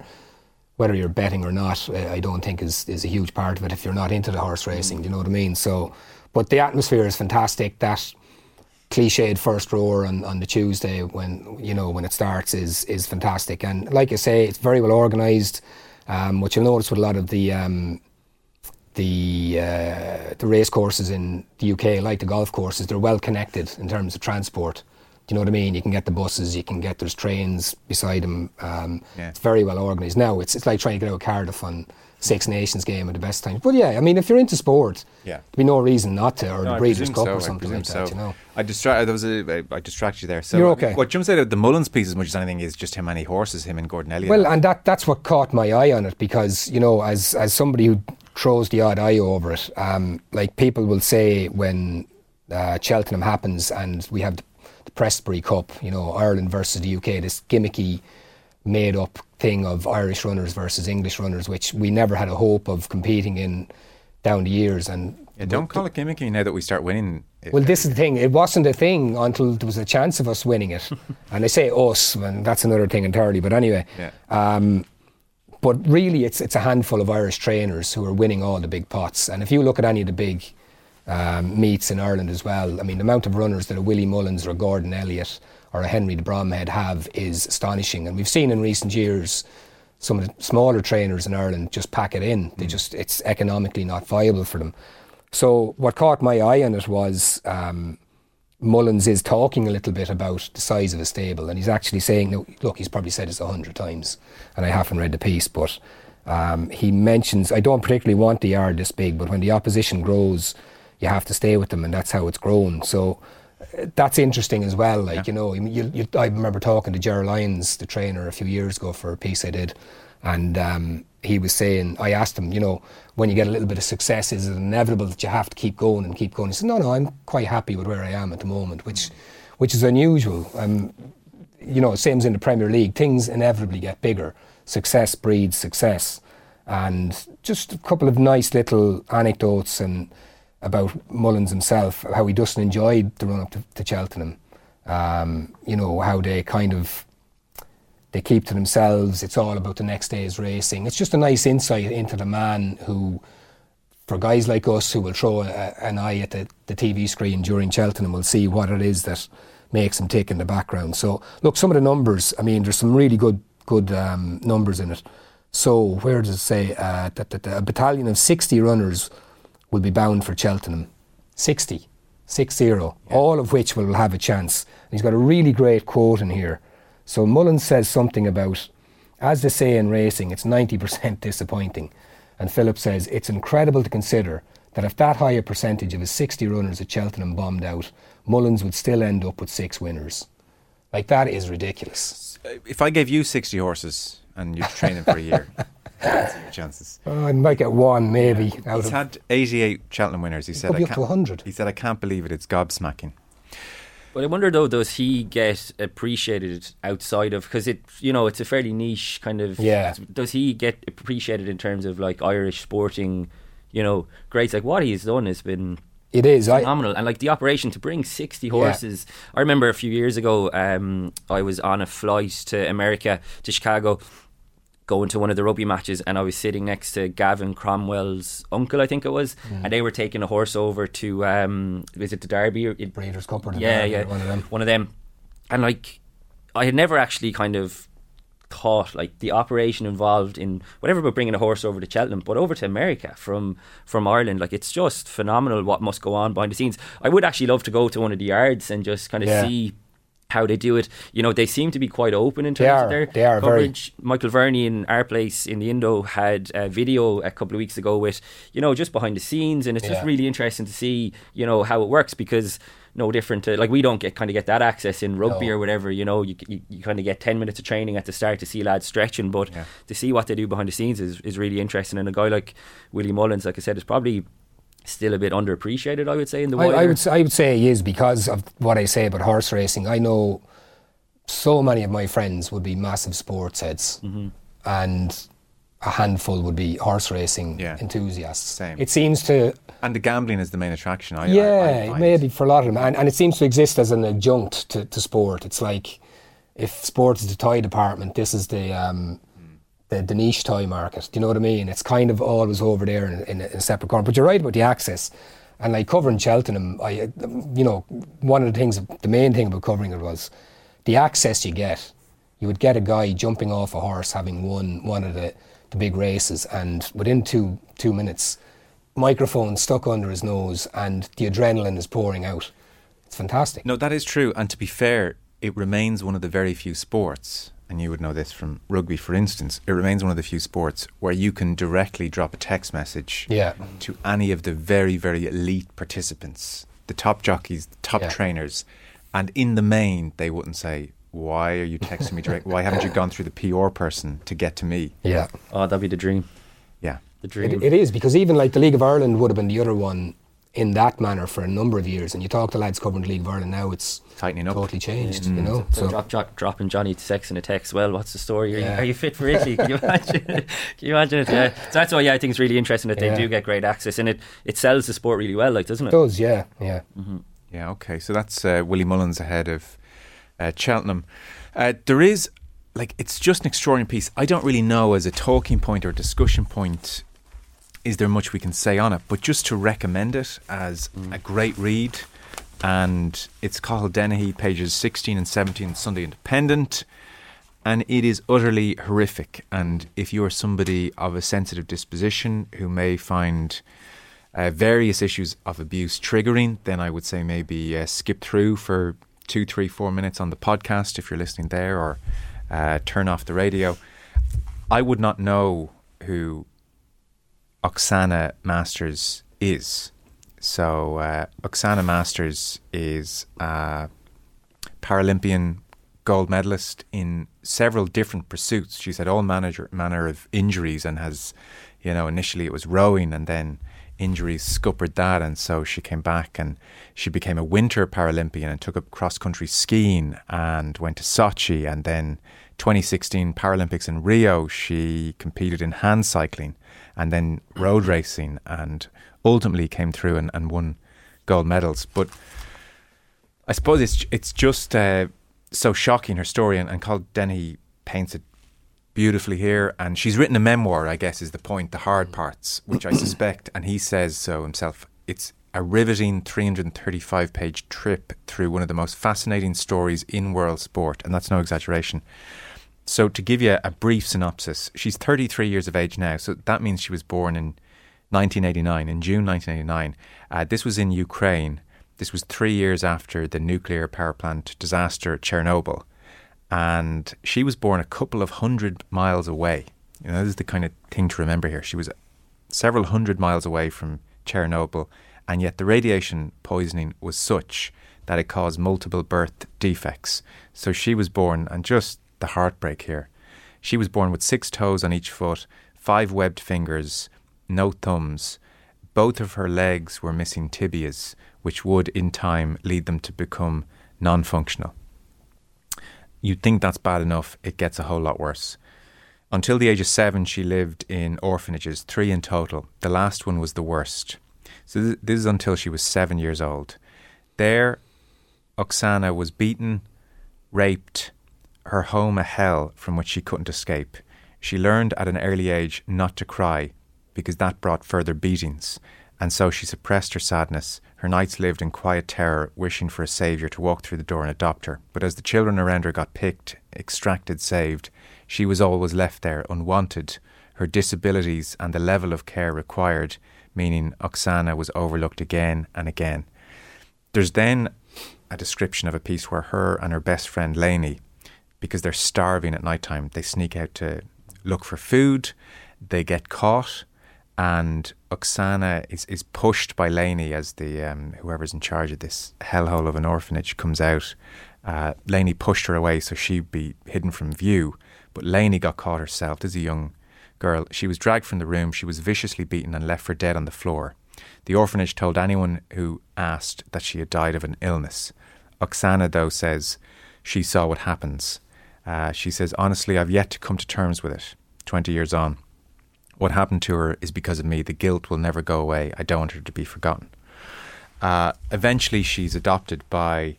whether you're betting or not, uh, I don't think is is a huge part of it. If you're not into the horse racing, do you know what I mean? So, but the atmosphere is fantastic. That cliched first rower on, on the Tuesday when you know when it starts is is fantastic. And like I say, it's very well organised. Um, what you'll notice with a lot of the um, the uh, the race courses in the UK, like the golf courses, they're well connected in terms of transport. Do you know what I mean? You can get the buses, you can get there's trains beside them. Um, Yeah. It's very well organised. Now it's it's like trying to get out of Cardiff on Six Nations game at the best time. But yeah, I mean, if you're into sport, Yeah. there'd be no reason not to, or No, the Breeders' Cup so, or something like presume that. so. You know. I distract. There was a. I, I distracted you there. So You're I mean, okay. What jumps out of the Mullins piece as much as anything is just how many horses him and Gordon Elliott. Well, have. and that that's what caught my eye on it because you know, as as somebody who throws the odd eye over it, um, like people will say when uh, Cheltenham happens and we have the, the Prestbury Cup, you know, Ireland versus the UK, this gimmicky made up thing of Irish runners versus English runners, which we never had a hope of competing in down the years. And Yeah, don't call it gimmicky now that we start winning. well, this is the thing. It wasn't a thing until there was a chance of us winning it. and I say us, and that's another thing entirely. But anyway, Yeah. um, but really, it's it's a handful of Irish trainers who are winning all the big pots. And if you look at any of the big um, meets in Ireland as well, I mean, the amount of runners that are Willie Mullins or Gordon Elliott or a Henry de Bromhead have is astonishing. And we've seen in recent years some of the smaller trainers in Ireland just pack it in. They just it's economically not viable for them. So what caught my eye on it was um, Mullins is talking a little bit about the size of a stable, and he's actually saying, no, look, he's probably said this a hundred times, and I haven't read the piece, but um, he mentions, I don't particularly want the yard this big, but when the opposition grows, you have to stay with them, and that's how it's grown. So that's interesting as well. Like you know, you, you, I remember talking to Gerald Lyons, the trainer, a few years ago for a piece I did, and um, he was saying, I asked him, you know, when you get a little bit of success, is it inevitable that you have to keep going and keep going? He said, No, no, I'm quite happy with where I am at the moment, which, which is unusual. Um, you know, same as in the Premier League, things inevitably get bigger. Success breeds success, and just a couple of nice little anecdotes and about Mullins himself, how he doesn't enjoy the run up to, to Cheltenham. Um, you know how they kind of they keep to themselves. It's all about the next day's racing. It's just a nice insight into the man who, for guys like us who will throw a, an eye at the, the TV screen during Cheltenham, will see what it is that makes him tick in the background. So, look, some of the numbers. I mean, there's some really good good um, numbers in it. So, where does it say uh, that, that a battalion of 60 runners will be bound for Cheltenham? 60, six zero, all of which will have a chance. And he's got a really great quote in here. So Mullins says something about, as they say in racing, it's 90% disappointing. And Philip says, it's incredible to consider that if that high a percentage of his 60 runners at Cheltenham bombed out, Mullins would still end up with six winners. Like, that is ridiculous. Uh, if I gave you 60 horses and you'd train them for a year, what's your chances? Oh, I might get one, maybe. Out He's of, had 88 Cheltenham winners. He said, be I up to can't- 100. He said, I can't believe it. It's gobsmacking. But I wonder though, does he get appreciated outside of because it, you know, it's a fairly niche kind of. Yeah. Does he get appreciated in terms of like Irish sporting, you know, greats? Like what he's done has been it is. I, phenomenal, and like the operation to bring sixty horses. I remember a few years ago, um, I was on a flight to America to Chicago. Going to one of the rugby matches, and I was sitting next to Gavin Cromwell's uncle, I think it was, Mm. and they were taking a horse over to um, was it the Derby? Or, it, Breeders' Cup or yeah, Derby yeah, one of them. One of them. And like, I had never actually kind of thought like the operation involved in whatever but bringing a horse over to Cheltenham, but over to America from from Ireland. Like, it's just phenomenal what must go on behind the scenes. I would actually love to go to one of the yards and just kind of Yeah. see. How they do it, you know, they seem to be quite open in terms They of their they are very- coverage. Michael Verney in our place in the Indo had a video a couple of weeks ago with, you know, just behind the scenes, and it's just really interesting to see, you know, how it works because no different to like we don't get kind of get that access in rugby No. or whatever. You know, you, you you kind of get ten minutes of training at the start to see lads stretching, but Yeah. to see what they do behind the scenes is is really interesting. And a guy like Willie Mullins, like I said, is probably still a bit underappreciated. I would say in the I, wider. I would s- I would say he is because of what I say about horse racing. I know so many of my friends would be massive sports heads, Mm-hmm. and a handful would be horse racing Yeah. enthusiasts. Same. It seems to, And the gambling is the main attraction. I, I- I yeah, find. maybe for a lot of them, and, and it seems to exist as an adjunct to, to sport. It's like if sport is the toy department, this is the. Um, the, the niche toy market. Do you know what I mean? It's kind of always over there in, in, in a separate corner. But you're right about the access. And like covering Cheltenham, I, you know, one of the things, the main thing about covering it was the access you get. You would get a guy jumping off a horse having won one of the, the big races, and within two two minutes, microphone stuck under his nose, and the adrenaline is pouring out. It's fantastic. No, that is true. And to be fair, it remains one of the very few sports, and you would know this from rugby, for instance, it remains one of the few sports where you can directly drop a text message Yeah. to any of the very, very elite participants, the top jockeys, the top Yeah. trainers, and in the main, they wouldn't say, Why are you texting me direct? Why haven't you gone through the PR person to get to me? Yeah. oh, that'd be the dream. Yeah. The dream. It, it is because even like the League of Ireland would have been the other one in that manner for a number of years. And you talk to lads covering the League of Ireland now, it's Tightening up. totally changed. Mm. You know, So, drop, drop, dropping Johnny Sex in a text. Well, what's the story? Are, you, are you fit for Italy? Can you imagine? Can you imagine it? Yeah. So that's why yeah, I think it's really interesting that they Yeah. do get great access, and it, it sells the sport really well, like doesn't it it? does, yeah, yeah. Yeah, okay. So that's uh, Willie Mullins ahead of uh, Cheltenham. Uh, there is, like, it's just an extraordinary piece. I don't really know as a talking point or discussion point, is there much we can say on it? But just to recommend it as a great read. And it's Cathal Dennehy, pages 16 and 17, Sunday Independent. And it is utterly horrific. And if you are somebody of a sensitive disposition who may find uh, various issues of abuse triggering, then I would say maybe uh, skip through for two, three, four minutes on the podcast if you're listening there, or uh, turn off the radio. I would not know who Oksana Masters is. So, uh, Oksana Masters is a Paralympian gold medalist in several different pursuits. She's had all manager, manner of injuries and has, you know, initially it was rowing and then injuries scuppered that. And so she came back and she became a winter Paralympian and took up cross country skiing and went to Sochi. And then 2016 Paralympics in Rio, she competed in hand cycling and then road racing and ultimately came through and, and won gold medals. But I suppose it's it's just uh, so shocking her story, and, and Cathal Dennehy paints it beautifully here. And she's written a memoir, I guess, is the point, the hard parts, which I suspect, and he says so himself. It's a riveting 335 page trip through one of the most fascinating stories in world sport, and that's no exaggeration. So, to give you a brief synopsis, she's 33 years of age now, so that means she was born in 1989, in June 1989. Uh, this was in Ukraine. This was three years after the nuclear power plant disaster at Chernobyl. And she was born a couple of hundred miles away. You know, this is the kind of thing to remember here. She was several hundred miles away from Chernobyl, and yet the radiation poisoning was such that it caused multiple birth defects. So she was born, and just the heartbreak here. She was born with six toes on each foot, five webbed fingers, no thumbs. Both of her legs were missing tibias, which would in time lead them to become non functional. You'd think that's bad enough, it gets a whole lot worse. Until the age of seven, she lived in orphanages, three in total. The last one was the worst. So, th- this is until she was seven years old. There, Oksana was beaten, raped, her home a hell from which she couldn't escape. She learned at an early age not to cry because that brought further beatings, and so she suppressed her sadness. Her nights lived in quiet terror, wishing for a saviour to walk through the door and adopt her. But as the children around her got picked, extracted, saved, she was always left there, unwanted. Her disabilities and the level of care required, meaning Oksana was overlooked again and again. There's then a description of a piece where her and her best friend Lainey, because they're starving at night time, they sneak out to look for food, they get caught, and Oksana is, is pushed by Lainey as the um, whoever's in charge of this hellhole of an orphanage comes out. Uh, Lainey pushed her away so she'd be hidden from view, but Lainey got caught herself. As a young girl, she was dragged from the room. She was viciously beaten and left for dead on the floor. The orphanage told anyone who asked that she had died of an illness. Oksana, though, says she saw what happens. Uh, she says, honestly, I've yet to come to terms with it. 20 years on. What happened to her is because of me. The guilt will never go away. I don't want her to be forgotten. Uh, eventually, she's adopted by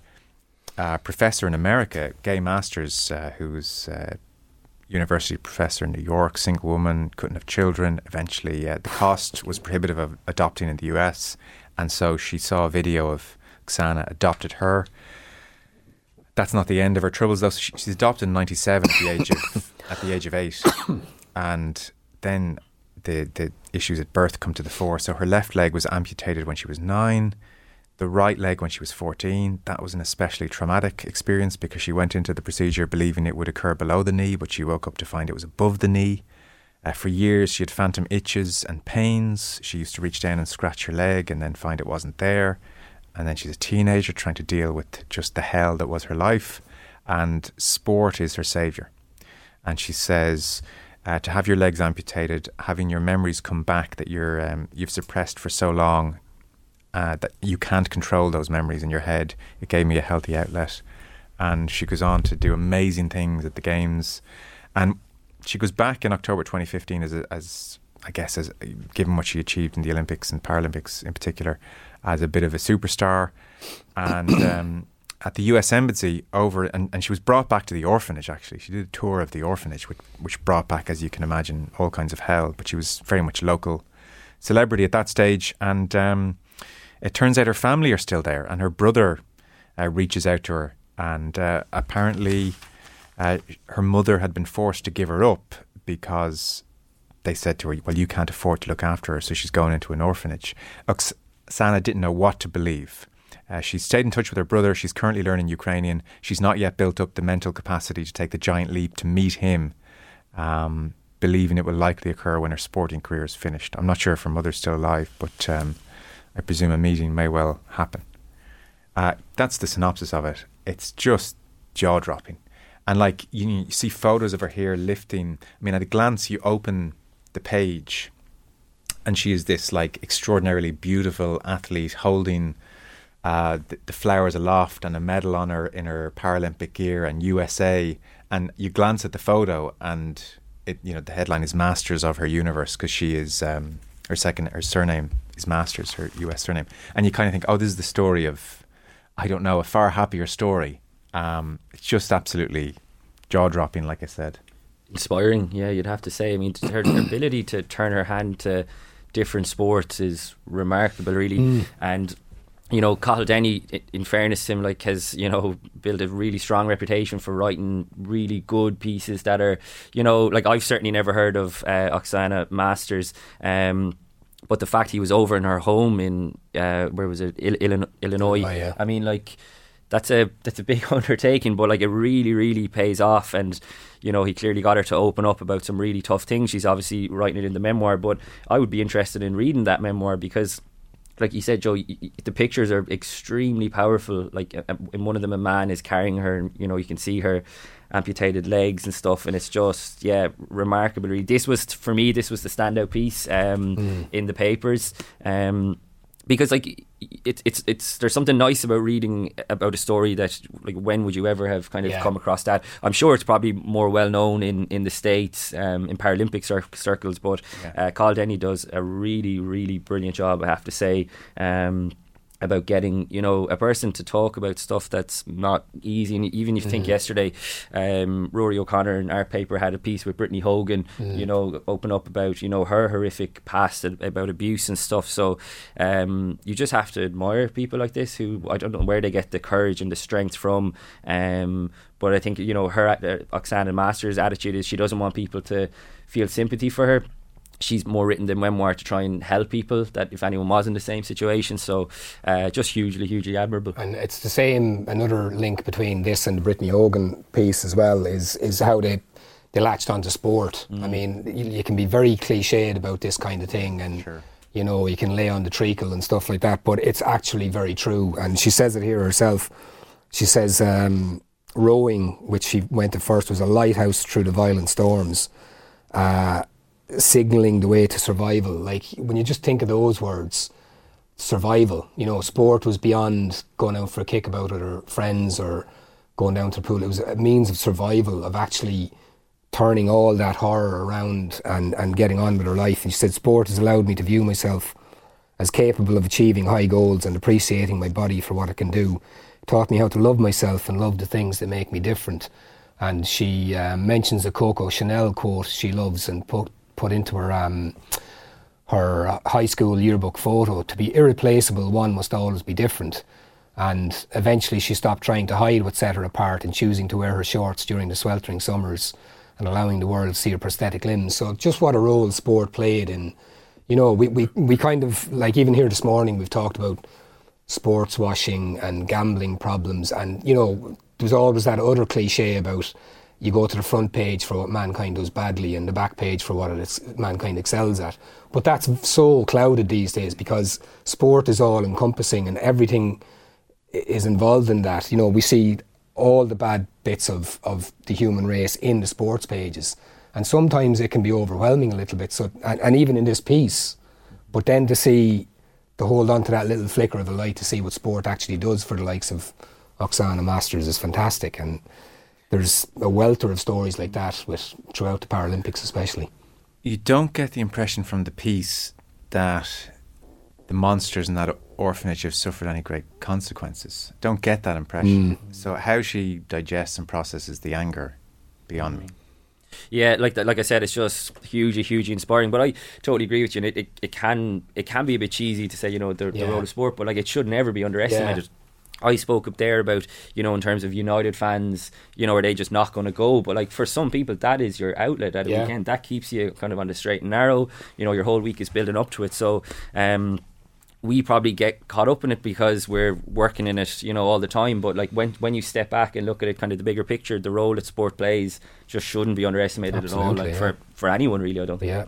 a professor in America, Gay Masters, uh, who's a university professor in New York, single woman, couldn't have children. Eventually, uh, the cost was prohibitive of adopting in the US, and so she saw a video of Xana, adopted her. That's not the end of her troubles, though. She, she's adopted in '97 at the age of at the age of eight, and then the the issues at birth come to the fore. So her left leg was amputated when she was nine, the right leg when she was 14. That was an especially traumatic experience because she went into the procedure believing it would occur below the knee, but she woke up to find it was above the knee. Uh, for years, she had phantom itches and pains. She used to reach down and scratch her leg and then find it wasn't there. And then she's a teenager trying to deal with just the hell that was her life. And sport is her saviour. And she says, uh, to have your legs amputated, having your memories come back that you're um, you've suppressed for so long, uh, that you can't control those memories in your head. It gave me a healthy outlet. And she goes on to do amazing things at the games. And she goes back in October 2015 as, a, as I guess, as given what she achieved in the Olympics and Paralympics in particular, as a bit of a superstar. And um, at the US Embassy over, and, and she was brought back to the orphanage actually. She did a tour of the orphanage, which, which brought back, as you can imagine, all kinds of hell. But she was very much local celebrity at that stage. And um, it turns out her family are still there, and her brother uh, reaches out to her. And uh, apparently, uh, her mother had been forced to give her up because they said to her, Well, you can't afford to look after her, so she's going into an orphanage. Oksana didn't know what to believe. Uh, stayed in touch with her brother. She's currently learning Ukrainian. She's not yet built up the mental capacity to take the giant leap to meet him, um, believing it will likely occur when her sporting career is finished. I'm not sure if her mother's still alive, but um, I presume a meeting may well happen. Uh, that's the synopsis of it. It's just jaw dropping. And like you, you see photos of her here lifting. I mean, at a glance, you open the page, and she is this like extraordinarily beautiful athlete holding uh, the, the, flowers aloft and a medal on her in her Paralympic gear and USA. And you glance at the photo, and it you know the headline is Masters of her Universe because she is um, her second her surname is Masters, her US surname, and you kind of think, oh, this is the story of I don't know a far happier story. Um, it's just absolutely jaw dropping, like I said. Inspiring, yeah, you'd have to say. I mean, her, her ability to turn her hand to different sports is remarkable, really, mm. and you know, Dennehy, in fairness to him, like has you know built a really strong reputation for writing really good pieces that are, you know, like I've certainly never heard of uh, Oksana Masters. Um, but the fact he was over in her home in uh, where was it Illinois? Illinois oh, yeah. I mean, like that's a that's a big undertaking, but like it really really pays off. And you know, he clearly got her to open up about some really tough things. She's obviously writing it in the memoir, but I would be interested in reading that memoir because like you said, Joe, the pictures are extremely powerful. Like in one of them, a man is carrying her, and you know you can see her amputated legs and stuff, and it's just yeah, remarkable. This was for me, this was the standout piece um, mm. in the papers. Um, because like it's it's it's there's something nice about reading about a story that like when would you ever have kind of yeah. come across that I'm sure it's probably more well known in in the states um, in Paralympic cir- circles but yeah. uh, Cathal Dennehy does a really really brilliant job I have to say um, about getting you know a person to talk about stuff that's not easy and even if you mm. think yesterday um, Rory O'Connor in our paper had a piece with Brittany Hogan mm. you know open up about you know her horrific past about abuse and stuff so um, you just have to admire people like this who I don't know where they get the courage and the strength from um, but I think you know her uh, Oksana Masters attitude is she doesn't want people to feel sympathy for her she's more written the memoir to try and help people that if anyone was in the same situation. So uh, just hugely hugely admirable. And it's the same another link between this and the Brittany Hogan piece as well is is how they they latched onto sport. Mm. I mean you, you, can be very cliched about this kind of thing and sure. you know you can lay on the treacle and stuff like that but it's actually very true. And she says it here herself. She says um, rowing which she went to first was a lighthouse through the violent storms. Uh, signaling the way to survival. Like when you just think of those words, survival. You know, sport was beyond going out for a kick about with her friends or going down to the pool. It was a means of survival, of actually turning all that horror around and, and getting on with her life. And she said, sport has allowed me to view myself as capable of achieving high goals and appreciating my body for what it can do. It taught me how to love myself and love the things that make me different. And she uh, mentions a Coco Chanel quote she loves and put, put into her um, her uh, high school yearbook photo. To be irreplaceable, one must always be different. And eventually, she stopped trying to hide what set her apart and choosing to wear her shorts during the sweltering summers and allowing the world to see her prosthetic limbs. So, just what a role sport played in, you know, we, we, we kind of, like even here this morning, we've talked about sports washing and gambling problems. And, you know, there's always that other cliche about you go to the front page for what mankind does badly and the back page for what mankind excels at. But that's so clouded these days because sport is all encompassing and everything is involved in that. You know, we see all the bad bits of, of the human race in the sports pages. And sometimes it can be overwhelming a little bit. So, and, and even in this piece, but then to see to hold on to that little flicker of the light to see what sport actually does for the likes of Oksana Masters is fantastic. And there's a welter of stories like that with throughout the Paralympics, especially. You don't get the impression from the piece that the monsters in that orphanage have suffered any great consequences. Don't get that impression. Mm. So how she digests and processes the anger beyond me. Yeah, like like I said, it's just hugely, hugely inspiring. But I totally agree with you. And it, it, it can it can be a bit cheesy to say you know the, Yeah. the role of sport, but like it should never be underestimated. I spoke up there about you know in terms of United fans, you know, are they just not going to go? But like for some people, that is your outlet at a Yeah. weekend. That keeps you kind of on the straight and narrow. You know, your whole week is building up to it. So. um we probably get caught up in it because we're working in it, you know, all the time. But like when when you step back and look at it, kind of the bigger picture, the role that sport plays just shouldn't be underestimated at all. Like yeah. for for anyone really, I don't think. Yeah.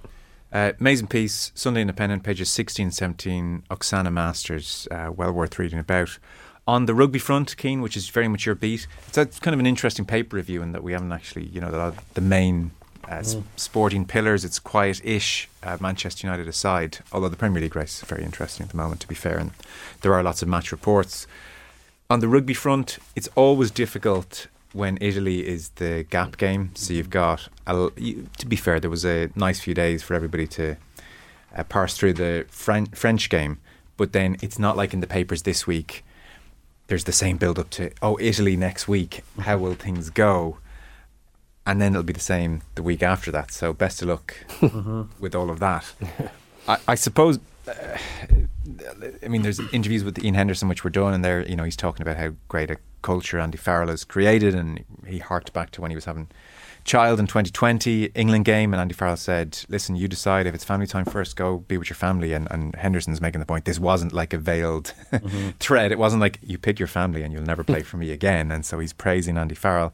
Uh, amazing piece, Sunday Independent, pages 16 17, Oksana Masters, uh, well worth reading about. On the rugby front, Keen, which is very much your beat, it's a, kind of an interesting paper review in that we haven't actually, you know, the, the main uh, s- sporting pillars. It's quiet ish, uh, Manchester United aside, although the Premier League race is very interesting at the moment, to be fair, and there are lots of match reports. On the rugby front, it's always difficult when Italy is the gap game. So you've got, a you, to be fair, there was a nice few days for everybody to uh, parse through the Fren- French game, but then it's not like in the papers this week. There's the same build up to oh Italy next week. How will things go? And then it'll be the same the week after that. So best of luck with all of that. I, I suppose. Uh, I mean, there's interviews with Iain Henderson which were done, and there, you know, he's talking about how great a culture Andy Farrell has created, and he harked back to when he was having child in 2020 England game, and Andy Farrell said, "Listen, you decide if it's family time first, go be with your family." And, and Henderson's making the point: this wasn't like a veiled thread. It wasn't like you pick your family and you'll never play for me again. And so he's praising Andy Farrell.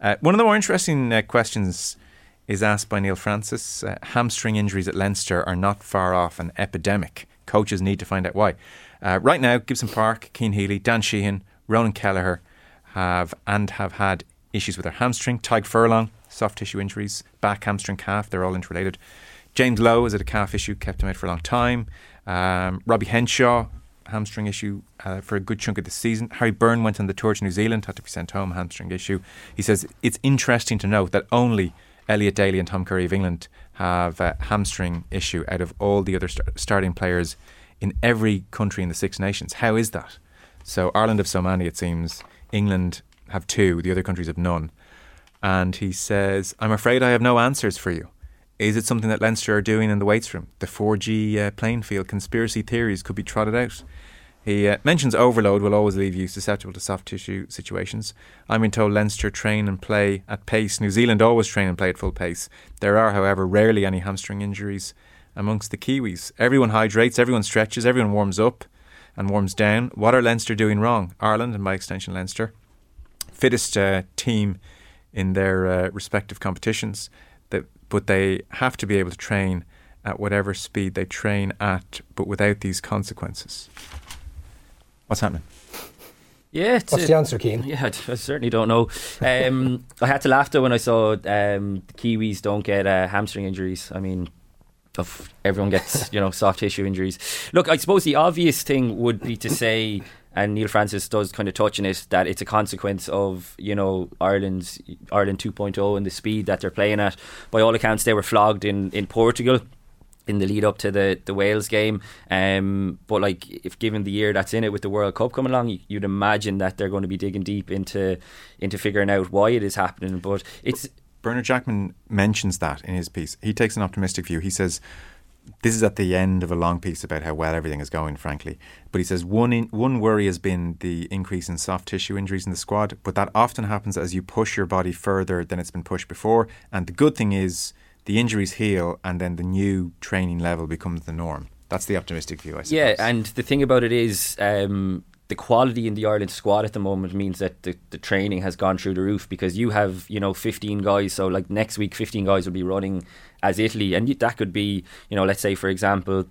Uh, one of the more interesting uh, questions is asked by Neil Francis. Uh, hamstring injuries at Leinster are not far off an epidemic. Coaches need to find out why. Uh, right now, Gibson Park, Cian Healy, Dan Sheehan, Ronan Kelleher have and have had issues with their hamstring. Tadhg Furlong, soft tissue injuries, back, hamstring, calf, they're all interrelated. James Lowe has had a calf issue, kept him out for a long time. Um, Robbie Henshaw, hamstring issue uh, for a good chunk of the season. Harry Byrne went on the tour to New Zealand, had to be sent home, hamstring issue. He says it's interesting to note that only Elliot Daly and Tom Curry of England have a hamstring issue out of all the other st- starting players in every country in the Six Nations. How is that? So Ireland have so many, it seems. England have two, the other countries have none. And he says, I'm afraid I have no answers for you. Is it something that Leinster are doing in the weights room? The 4G uh, playing field conspiracy theories could be trotted out. He uh, mentions overload will always leave you susceptible to soft tissue situations. I'm being told Leinster train and play at pace. New Zealand always train and play at full pace. There are, however, rarely any hamstring injuries amongst the Kiwis. Everyone hydrates, everyone stretches, everyone warms up and warms down. What are Leinster doing wrong? Ireland, and by extension Leinster, fittest uh, team in their uh, respective competitions, that, but they have to be able to train at whatever speed they train at, but without these consequences. What's happening? Yeah, it's What's a- the answer, Keane? Yeah, I I certainly don't know. Um, I had to laugh though when I saw um, the Kiwis don't get uh, hamstring injuries. I mean, of everyone gets you know soft tissue injuries. Look, I suppose the obvious thing would be to say, and Neil Francis does kind of touch on it, that it's a consequence of you know Ireland's Ireland 2.0 and the speed that they're playing at. By all accounts, they were flogged in in Portugal in the lead up to the, the Wales game. Um, but like, if given the year that's in it with the World Cup coming along, you, you'd imagine that they're going to be digging deep into into figuring out why it is happening. But it's Bernard Jackman mentions that in his piece. He takes an optimistic view. He says this is at the end of a long piece about how well everything is going, frankly. But he says one in, one worry has been the increase in soft tissue injuries in the squad, but that often happens as you push your body further than it's been pushed before. And the good thing is the injuries heal, and then the new training level becomes the norm. That's the optimistic view, I suppose. yeah, and the thing about it is. Um, the quality in the Ireland squad at the moment means that the, the training has gone through the roof because you have you know 15 guys. So like next week 15 guys will be running as Italy. And that could be you know let's say for example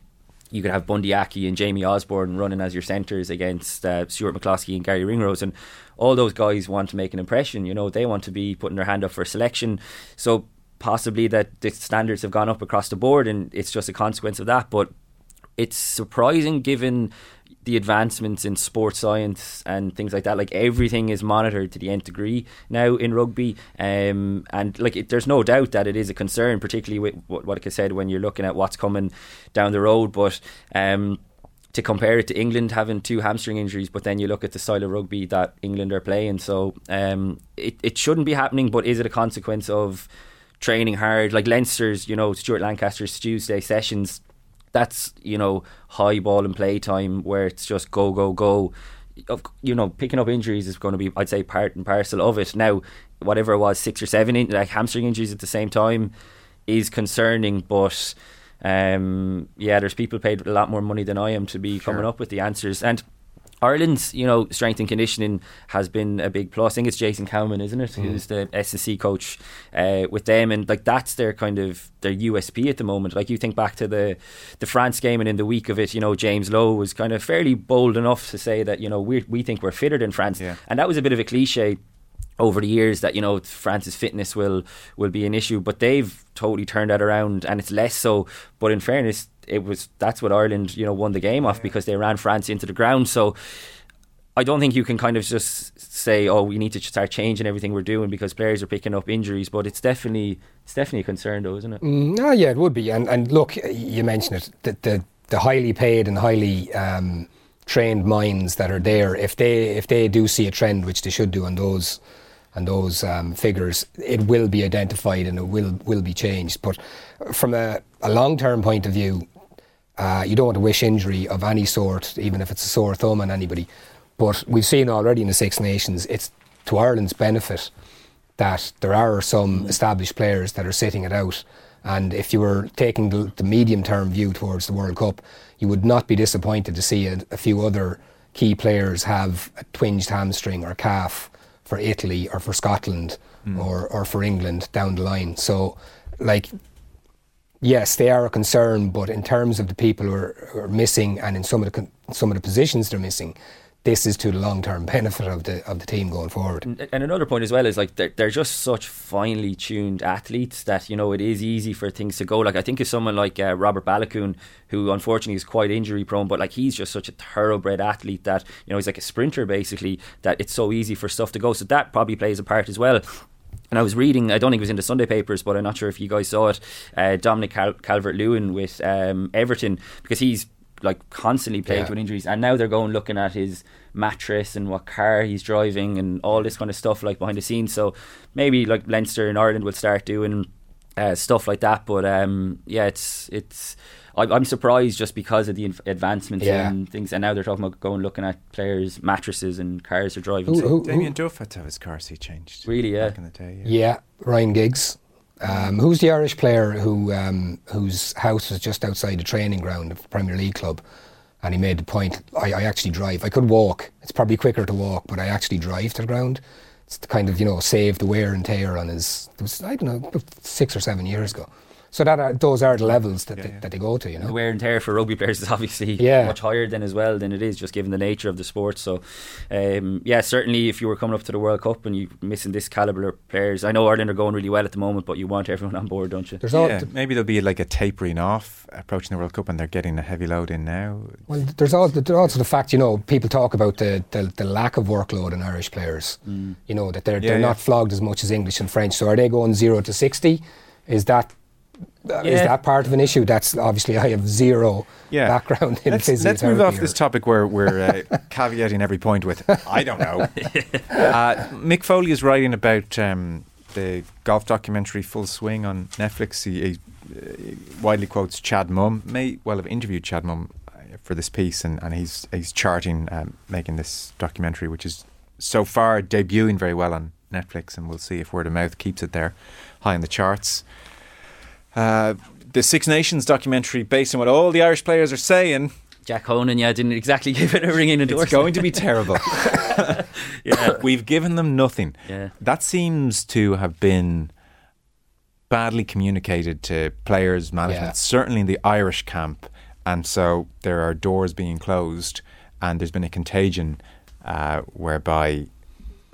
you could have Bundee Aki and Jamie Osborne running as your centres against uh, Stuart McCloskey and Garry Ringrose. And all those guys want to make an impression you know they want to be putting their hand up for selection. So possibly that the standards have gone up across the board and it's just a consequence of that. But it's surprising given the advancements in sports science and things like that. Like everything is monitored to the nth degree now in rugby, um, and like it, there's no doubt that it is a concern, particularly with what, what I said when you're looking at what's coming down the road. But um, to compare it to England having two hamstring injuries, but then you look at the style of rugby that England are playing, so um, it it shouldn't be happening. But is it a consequence of training hard, like Leinster's, you know, Stuart Lancaster's Tuesday sessions? That's you know high ball and play time where it's just go go go. You know, picking up injuries is going to be, I'd say, part and parcel of it. Now, whatever it was, six or seven, in, like hamstring injuries at the same time, is concerning. But um, yeah, there's people paid a lot more money than I am to be sure. coming up with the answers. And Ireland's, you know, strength and conditioning has been a big plus. I think it's Jason Cowman, isn't it, mm. who's the S&C coach uh, with them, and like that's their kind of their USP at the moment. Like you think back to the the France game, and in the week of it, you know, James Lowe was kind of fairly bold enough to say that you know we we think we're fitter than France, yeah. and that was a bit of a cliche over the years that you know France's fitness will will be an issue, but they've totally turned that around, and it's less so. But in fairness, it was that's what Ireland you know won the game off yeah. because they ran France into the ground. So I don't think you can kind of just say, oh, we need to start changing everything we're doing because players are picking up injuries. But it's definitely it's definitely a concern, though, isn't it? Mm, oh, yeah, it would be. And and look, you mentioned it, the the, the highly paid and highly um, trained minds that are there. If they if they do see a trend, which they should do on those and those um, figures, it will be identified and it will will be changed. But from a, a long term point of view, uh, you don't want to wish injury of any sort, even if it's a sore thumb on anybody. But we've seen already in the Six Nations, it's to Ireland's benefit that there are some established players that are sitting it out. And if you were taking the, the medium term view towards the World Cup, you would not be disappointed to see a, a few other key players have a twinged hamstring or calf for Italy or for Scotland mm. or, or for England down the line. So, like, yes, they are a concern, but in terms of the people who are, who are missing and in some of the some of the positions they're missing, this is to the long term benefit of the of the team going forward. And, another point as well is like they're, they're just such finely tuned athletes that you know it is easy for things to go. Like I think of someone like uh, Robert Baloucoune, who unfortunately is quite injury prone, but like he's just such a thoroughbred athlete that you know he's like a sprinter basically. That it's so easy for stuff to go. So that probably plays a part as well. And I was reading, I don't think it was in the Sunday papers, but I'm not sure if you guys saw it. Uh, Dominic Cal- Calvert Lewin with um, Everton, because he's like constantly plagued yeah. with injuries, and now they're going looking at his mattress and what car he's driving and all this kind of stuff like behind the scenes. So maybe like Leinster in Ireland will start doing uh, stuff like that. But um, yeah, it's it's I, am surprised just because of the advancements yeah. and things. And now they're talking about going looking at players' mattresses and cars they're driving. Who, who, Damien Duff had to have his car seat changed. Really, yeah. Back in the day, yeah. yeah Ryan Giggs. Um, who's the Irish player who um, whose house was just outside the training ground of the Premier League club? And he made the point: I, I actually drive. I could walk. It's probably quicker to walk, but I actually drive to the ground. It's to kind of you know save the wear and tear on his. It was I don't know six or seven years ago. So that are, those are the levels that, yeah, they, yeah. that they go to, you know. The wear and tear for rugby players is obviously yeah. much higher than as well than it is just given the nature of the sport. So, um, yeah, certainly if you were coming up to the World Cup and you're missing this calibre of players, I know Ireland are going really well at the moment, but you want everyone on board, don't you? There's all, yeah, maybe there'll be like a tapering off approaching the World Cup, and they're getting a heavy load in now. Well, there's also, there's also the fact, you know, people talk about the, the, the lack of workload in Irish players. Mm. You know that they're they're not flogged as much as English and French. So are they going zero to sixty? Is that yeah. Is that part of an issue? That's obviously I have zero yeah. background in let's, physiotherapy. Let's move off this topic where we're uh, caveating every point with I don't know. Uh, Mick Foley is writing about um, the golf documentary Full Swing on Netflix. He, he uh, widely quotes Chad Mumm. May well have interviewed Chad Mumm uh, for this piece, and, and he's he's charting um, making this documentary, which is so far debuting very well on Netflix, and we'll see if word of mouth keeps it there high in the charts. Uh, the Six Nations documentary, based on what all the Irish players are saying. Jack Honan, yeah, didn't exactly give it a ringing endorsement. It's going to be terrible. yeah, we've given them nothing. Yeah, that seems to have been badly communicated to players, management, yeah. certainly in the Irish camp, and so there are doors being closed, and there's been a contagion uh, whereby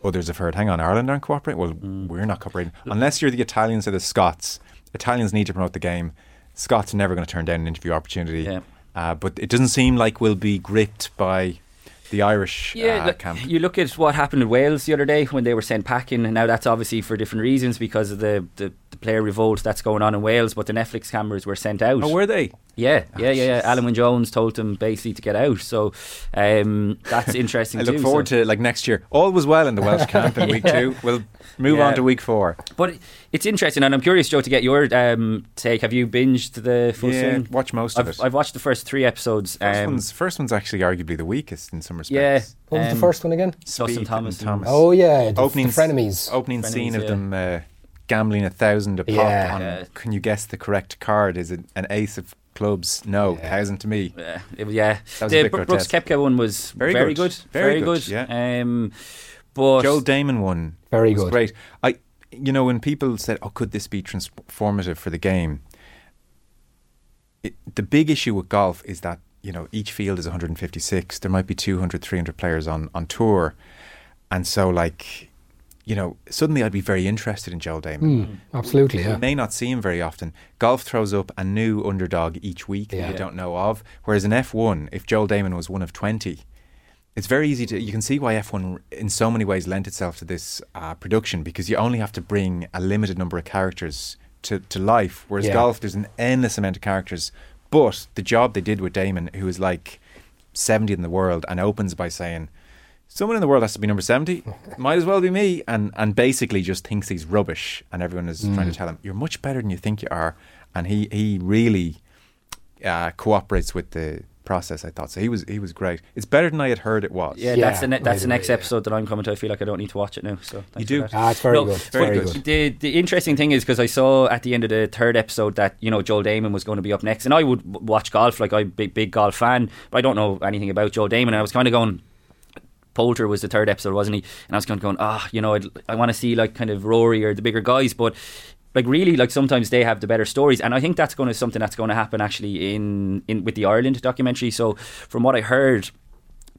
others have heard, "Hang on, Ireland aren't cooperating. Well, mm. we're not cooperating unless you're the Italians or the Scots." Italians need to promote the game. Scott's never going to turn down an interview opportunity. Yeah. Uh, but it doesn't seem like we'll be gripped by the Irish Yeah, uh, look, camp. you look at what happened in Wales the other day when they were sent packing, and now that's obviously for different reasons because of the, the, the player revolt that's going on in Wales. But the Netflix cameras were sent out. Oh, were they? Yeah, Oh, yeah, yeah, yeah. Alun Wyn Jones told him basically to get out. So um, that's interesting. I look too, forward so. to like next year. All was well in the Welsh camp in week two. We'll move Yeah. on to week four. But it's interesting, and I'm curious, Joe, to get your um, take. Have you binged the full yeah, swing? watch most of I've, it. I've watched the first three episodes. first, um, one's, first one's actually arguably the weakest in some respects. yeah, respects. What was um, the first one again? Dustin Spieth and Thomas. and- Oh yeah, the, Opening the frenemies. Opening Frenemies, scene of yeah. them uh, gambling a thousand a pop Yeah. on. Yeah. Can you guess the correct card? Is it an ace of clubs? No, Yeah. thousand to me. Yeah, it, yeah. That was the a bit Brooks grotesque. Koepka one was Very very, good. good. Very Very, good, good. yeah. Um, but Joel Dahmen one Very was good. great. I, you know, when people said, "Oh, could this be transformative for the game?" It, the big issue with golf is that you know each field is 156. There might be 200, 300 players on on tour, and so like, you know, suddenly I'd be very interested in Joel Dahmen. Mm, absolutely, You yeah. may not see him very often. Golf throws up a new underdog each week that Yeah. you don't know of. Whereas in F1, if Joel Dahmen was one of 20, it's very easy to. You can see why F1 in so many ways lent itself to this uh, production because you only have to bring a limited number of characters to, to life. Whereas Yeah. golf, there's an endless amount of characters. But the job they did with Dahmen, who is like 70 in the world, and opens by saying, Someone in the world has to be number 70. Might as well be me. And and basically just thinks he's rubbish. And everyone is trying Mm. to tell him, you're much better than you think you are. And he, he really uh, cooperates with the process, I thought. So he was he was great. It's better than I had heard it was. yeah, Yeah, that's the ne- that's the right next away, yeah. episode that I'm coming to. I feel like I don't need to watch it now. So You do. that. Ah, it's very No, good. it's Very good. good. The the interesting thing is because I saw at the end of the third episode that you know Joel Dahmen was going to be up next, and I would watch golf like I'm a big big golf fan, but I don't know anything about Joel Dahmen. And I was kind of going. Poulter was the third episode, wasn't he? And I was kind of going, ah, you know, I'd, I want to see like kind of Rory or the bigger guys, but like really, like sometimes they have the better stories, and I think that's going to something that's going to happen actually in in with the Ireland documentary. So from what I heard,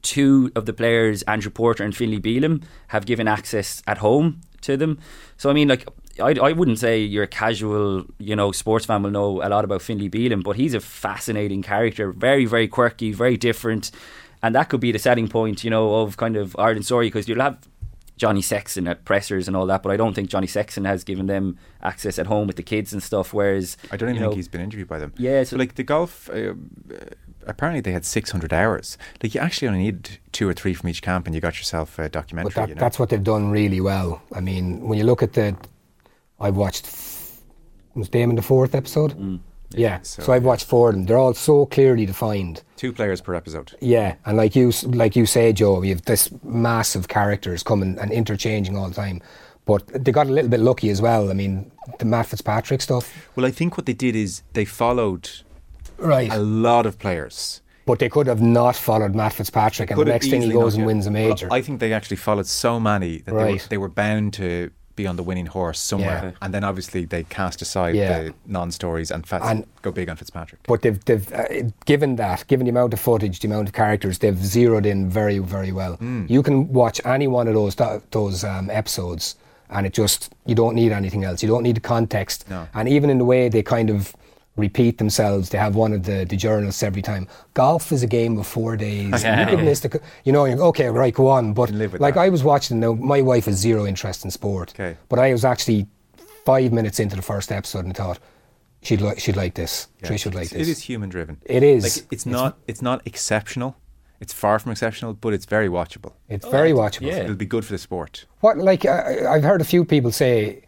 two of the players, Andrew Porter and Finlay Bealham, have given access at home to them. So I mean, like. I, I wouldn't say your casual, you know, sports fan will know a lot about Finlay Bealham, but he's a fascinating character, very, very quirky, very different, and that could be the selling point, you know, of kind of Ireland's story because you'll have Johnny Sexton at pressers and all that, but I don't think Johnny Sexton has given them access at home with the kids and stuff. Whereas I don't even you think he's been interviewed by them. Yeah, So so- like the golf, uh, uh, apparently they had 600 hours. Like you actually only need two or three from each camp, and you got yourself a documentary. But that, you know? that's what they've done really well. I mean, when you look at the, I've watched, f- was Dahmen the fourth episode? Mm. Yeah. So, So, I've watched four of them. They're all so clearly defined. two players per episode. Yeah, and like you, like you say, Joe, you have this massive characters coming and interchanging all the time. But they got a little bit lucky as well. I mean, the Matt Fitzpatrick stuff, Well, I think what they did is they followed right? a lot of players. But they could have not followed Matt Fitzpatrick, and Could have next thing he goes and yeah. wins a Well, major. I think they actually followed so many that they, were, they were bound to be on the winning horse somewhere. Yeah. And then obviously they cast aside Yeah. the non-stories and, Fats And- go big on Fitzpatrick. But they've, they've uh, given that, given the amount of footage, the amount of characters, they've zeroed in very, very well. Hmm. You can watch any one of those those um, episodes, and it just you don't need anything else. You don't need the context, No. and even in the way they kind of repeat themselves, they have one of the, the journalists every time. Golf is a game of four days. you could miss the, you know, you're, okay, right, go on. But can live with like that. I was watching, now my wife has zero interest in sport, Okay. but I was actually five minutes into the first episode and thought. She'd like she'd like this. Yeah. Trish would like It's- this. It is human driven. It is. Like it's not. It's not exceptional. It's far from exceptional, but it's very watchable. It's very watchable. yeah. It'll be good for the sport. What like I, I've heard a few people say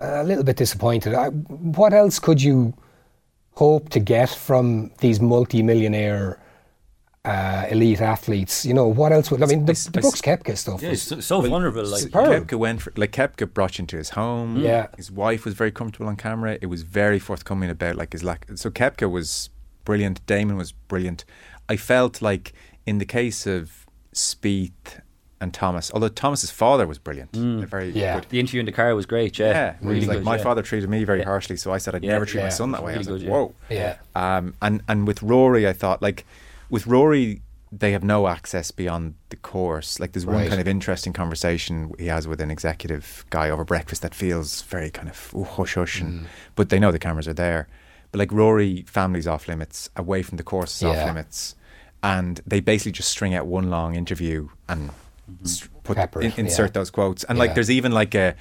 uh, a little bit disappointed. I, what else could you hope to get from these multi-millionaire uh, elite athletes? You know, what else would I mean? The, I- the I- Brooks Koepka stuff. yeah, was, it's so, so vulnerable. Like Superb. Koepka went for like Koepka brought you into his home. Yeah. his wife was very comfortable on camera. It was very forthcoming about like his lack. So Koepka was brilliant. Dahmen was brilliant. I felt like in the case of Spieth and Thomas, although Thomas's father was brilliant, a very Yeah. good. the interview in the car was great. Yeah, Yeah, really he's like good. my yeah. father treated me very Yeah. harshly, so I said I'd Yeah, never treat my son that way. I was really like, good, whoa. yeah. Um, and and with Rory, I thought like with Rory, they have no access beyond the course. Like there's one kind of interesting conversation he has with an executive guy over breakfast that feels very kind of ooh, hush hush, and, but they know the cameras are there. But like Rory, family's off limits, away from the course is off limits, and they basically just string out one long interview and s- put in, insert yeah. those quotes. And like, there's even like a.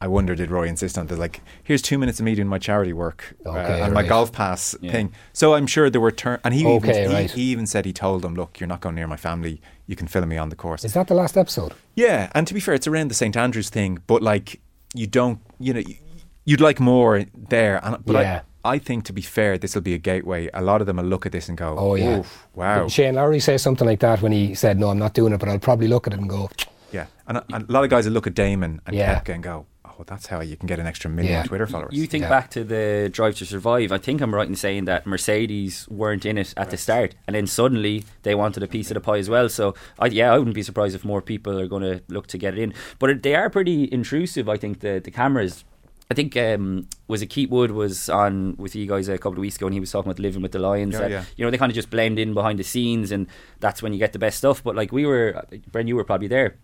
I wonder, did Rory insist on? There's like, here's two minutes of me doing my charity work uh, Okay, and my golf pass Yeah. thing. So I'm sure there were turn, and he Okay, even, he- right. he, even said he told them, look, you're not going near my family. You can film me on the course. Is that the last episode? Yeah, and to be fair, it's around the St Andrews thing, but like you don't, you know, you- you'd like more there. And but Yeah. I, I think to be fair, this will be a gateway. A lot of them will look at this and go, Oh, yeah. "Oof, wow, Did Shane Lowry say something like that when he said, "No, I'm not doing it," but I'll probably look at it and go, yeah." And a, and a lot of guys will look at Dahmen and Yeah. Koepka and go, "Oh, that's how you can get an extra million Yeah. Twitter followers." You think Yeah. back to the Drive to Survive. I think I'm right in saying that Mercedes weren't in it at the start, and then suddenly they wanted a piece of the pie as well. So, I, yeah, I wouldn't be surprised if more people are going to look to get it in. But they are pretty intrusive. I think the the cameras. I think um, was it Keith Wood was on with you guys a couple of weeks ago, and he was talking about living with the lions. Yeah, that, yeah. You know, they kind of just blend in behind the scenes, and that's when you get the best stuff. But like we were, Bren, you were probably there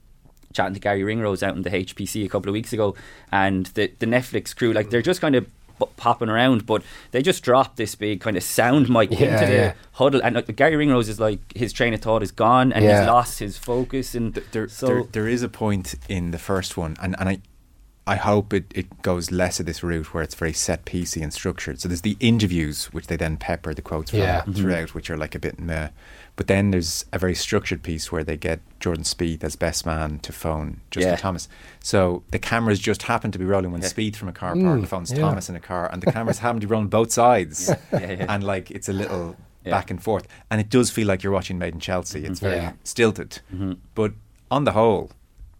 chatting to Garry Ringrose out in the HPC a couple of weeks ago, and the the Netflix crew, like they're just kind of popping around, but they just dropped this big kind of sound mic Yeah, into the yeah. huddle, and like, Garry Ringrose is like his train of thought is gone, and Yeah. he's lost his focus, and there, so there, there is a point in the first one, and, and I, I hope it, it goes less of this route where it's very set piecey and structured. So there's the interviews, which they then pepper the quotes from Yeah. throughout, which are like a bit meh. But then there's a very structured piece where they get Jordan Spieth as best man to phone Justin Yeah. Thomas. So the cameras just happen to be rolling when Yeah. Speed from a car park Mm, phones yeah. Thomas in a car, and the cameras happen to be rolling both sides, Yeah, yeah. and like it's a little Yeah. back and forth, and it does feel like you're watching Made in Chelsea. It's very Yeah. stilted, Mhm. but on the whole,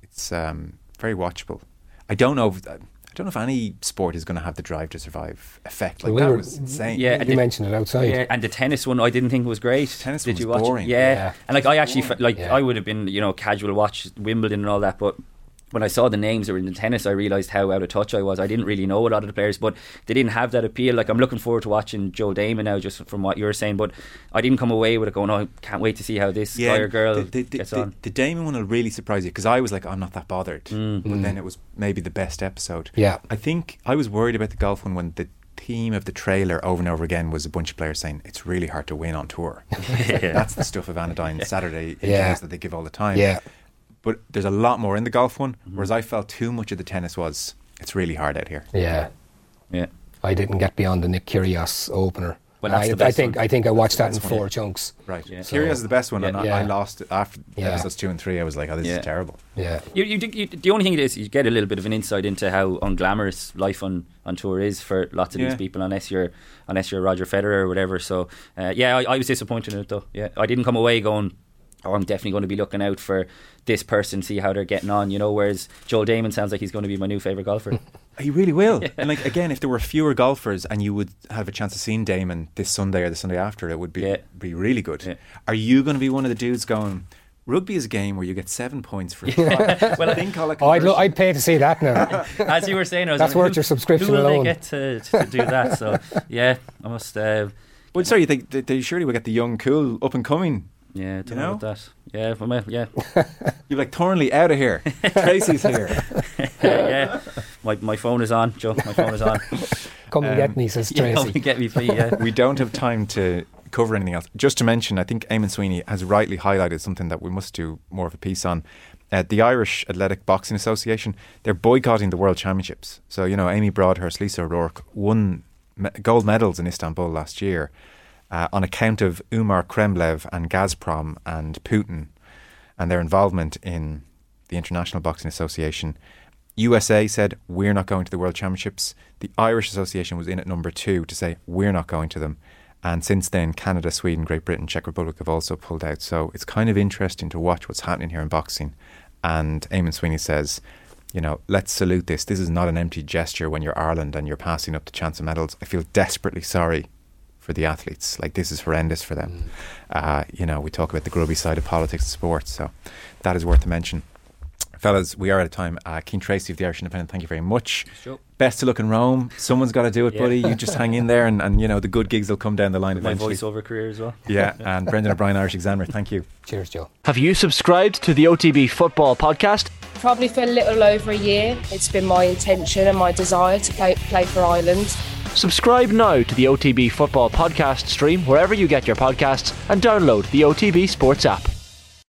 it's um, very watchable. I don't know. If, I don't know if any sport is going to have the drive to survive effect. Like We that were- was insane. Yeah, you and the- mentioned it outside. Yeah, and the tennis one I didn't think was great. Tennis Did one you was watch boring. it? Yeah. Yeah. and like I actually like Yeah. I would have been you know casual watch Wimbledon and all that, but when I saw the names that were in the tennis, I realised how out of touch I was. I didn't really know a lot of the players, but they didn't have that appeal. Like I'm looking forward to watching Joe Dahmen now, just from what you're saying. But I didn't come away with it going, "Oh, I can't wait to see how this guy or girl the, the, the, gets the, on." the Dahmen one will really surprise you because I was like, I'm not that bothered, Mm. but then it was maybe the best episode. Yeah. I think I was worried about the golf one when the theme of the trailer over and over again was a bunch of players saying it's really hard to win on tour. That's the stuff of Anodyne Saturday Yeah. that they give all the time. Yeah. But there's a lot more in the golf one, Mm-hmm. whereas I felt too much of the tennis was it's really hard out here. Yeah. Yeah, I didn't get beyond the Nick Kyrgios opener. Well, that's I, the I think one. I think I watched that in the one, four yeah. chunks. Right. Yeah. Kyrgios is the best one, and Yeah. I, Yeah. I lost it after Yeah. episodes two and three. I was like, oh, this Yeah. is terrible. Yeah. You, you, you, the only thing is you get a little bit of an insight into how unglamorous life on, on tour is for lots of Yeah. these people, unless you're unless you're Roger Federer or whatever. So uh, yeah, I, I was disappointed in it though. Yeah, I didn't come away going, "Oh, I'm definitely going to be looking out for this person, see how they're getting on." You know, whereas Joel Dahmen sounds like he's going to be my new favorite golfer. He really will. And like again, if there were fewer golfers and you would have a chance of seeing Dahmen this Sunday or the Sunday after, it would be Yeah. be really good. Yeah. Are you going to be one of the dudes going? Rugby is a game where you get seven points for five. well, I think I'll Oh, I'd, lo- I'd pay to see that now. As you were saying, I was That's like, worth who- your subscription Who will alone. they get to, to do that? So yeah, I must. Uh, Well, sorry, they, they, they surely will get the young, cool, up and coming. Yeah, don't You know know? about that. Yeah, well, ma- yeah, You're like Thornley out of here. Tracey's here. yeah. My my phone is on, Joe. My phone is on. Come and Um, get me, says Yeah, come Tracey. and get me, please. Yeah. we don't have time to cover anything else. Just to mention, I think Eamonn Sweeney has rightly highlighted something that we must do more of a piece on. Uh, the Irish Athletic Boxing Association, they're boycotting the World Championships. So, you know, Amy Broadhurst, Lisa O'Rourke won me- gold medals in Istanbul last year uh, on account of Umar Kremlev and Gazprom and Putin and their involvement in the International Boxing Association. USA said, We're not going to the World Championships. The Irish Association was in at number two to say, We're not going to them. And since then, Canada, Sweden, Great Britain, Czech Republic have also pulled out. So it's kind of interesting to watch what's happening here in boxing. And Eamonn Sweeney says, you know, let's salute this. This is not an empty gesture when you're Ireland and you're passing up the chance of medals. I feel desperately sorry for the athletes. Like, this is horrendous for them. Uh, you know, we talk about the grubby side of politics and sports. So that is worth a mention. Fellas, we are out of time. Uh, Cian Tracey of the Irish Independent, thank you very much. Sure. Best to look in Rome. Someone's got to do it, Yeah. buddy. You just hang in there, and, and you know the good gigs will come down the line My eventually. voiceover career as well. Yeah, and Brendan O'Brien, Irish Examiner, thank you. Cheers, Joe. Have you subscribed to the OTB Football Podcast? Probably for a little over a year, it's been my intention and my desire to play, play for Ireland. Subscribe now to the OTB Football Podcast stream wherever you get your podcasts and download the OTB Sports app.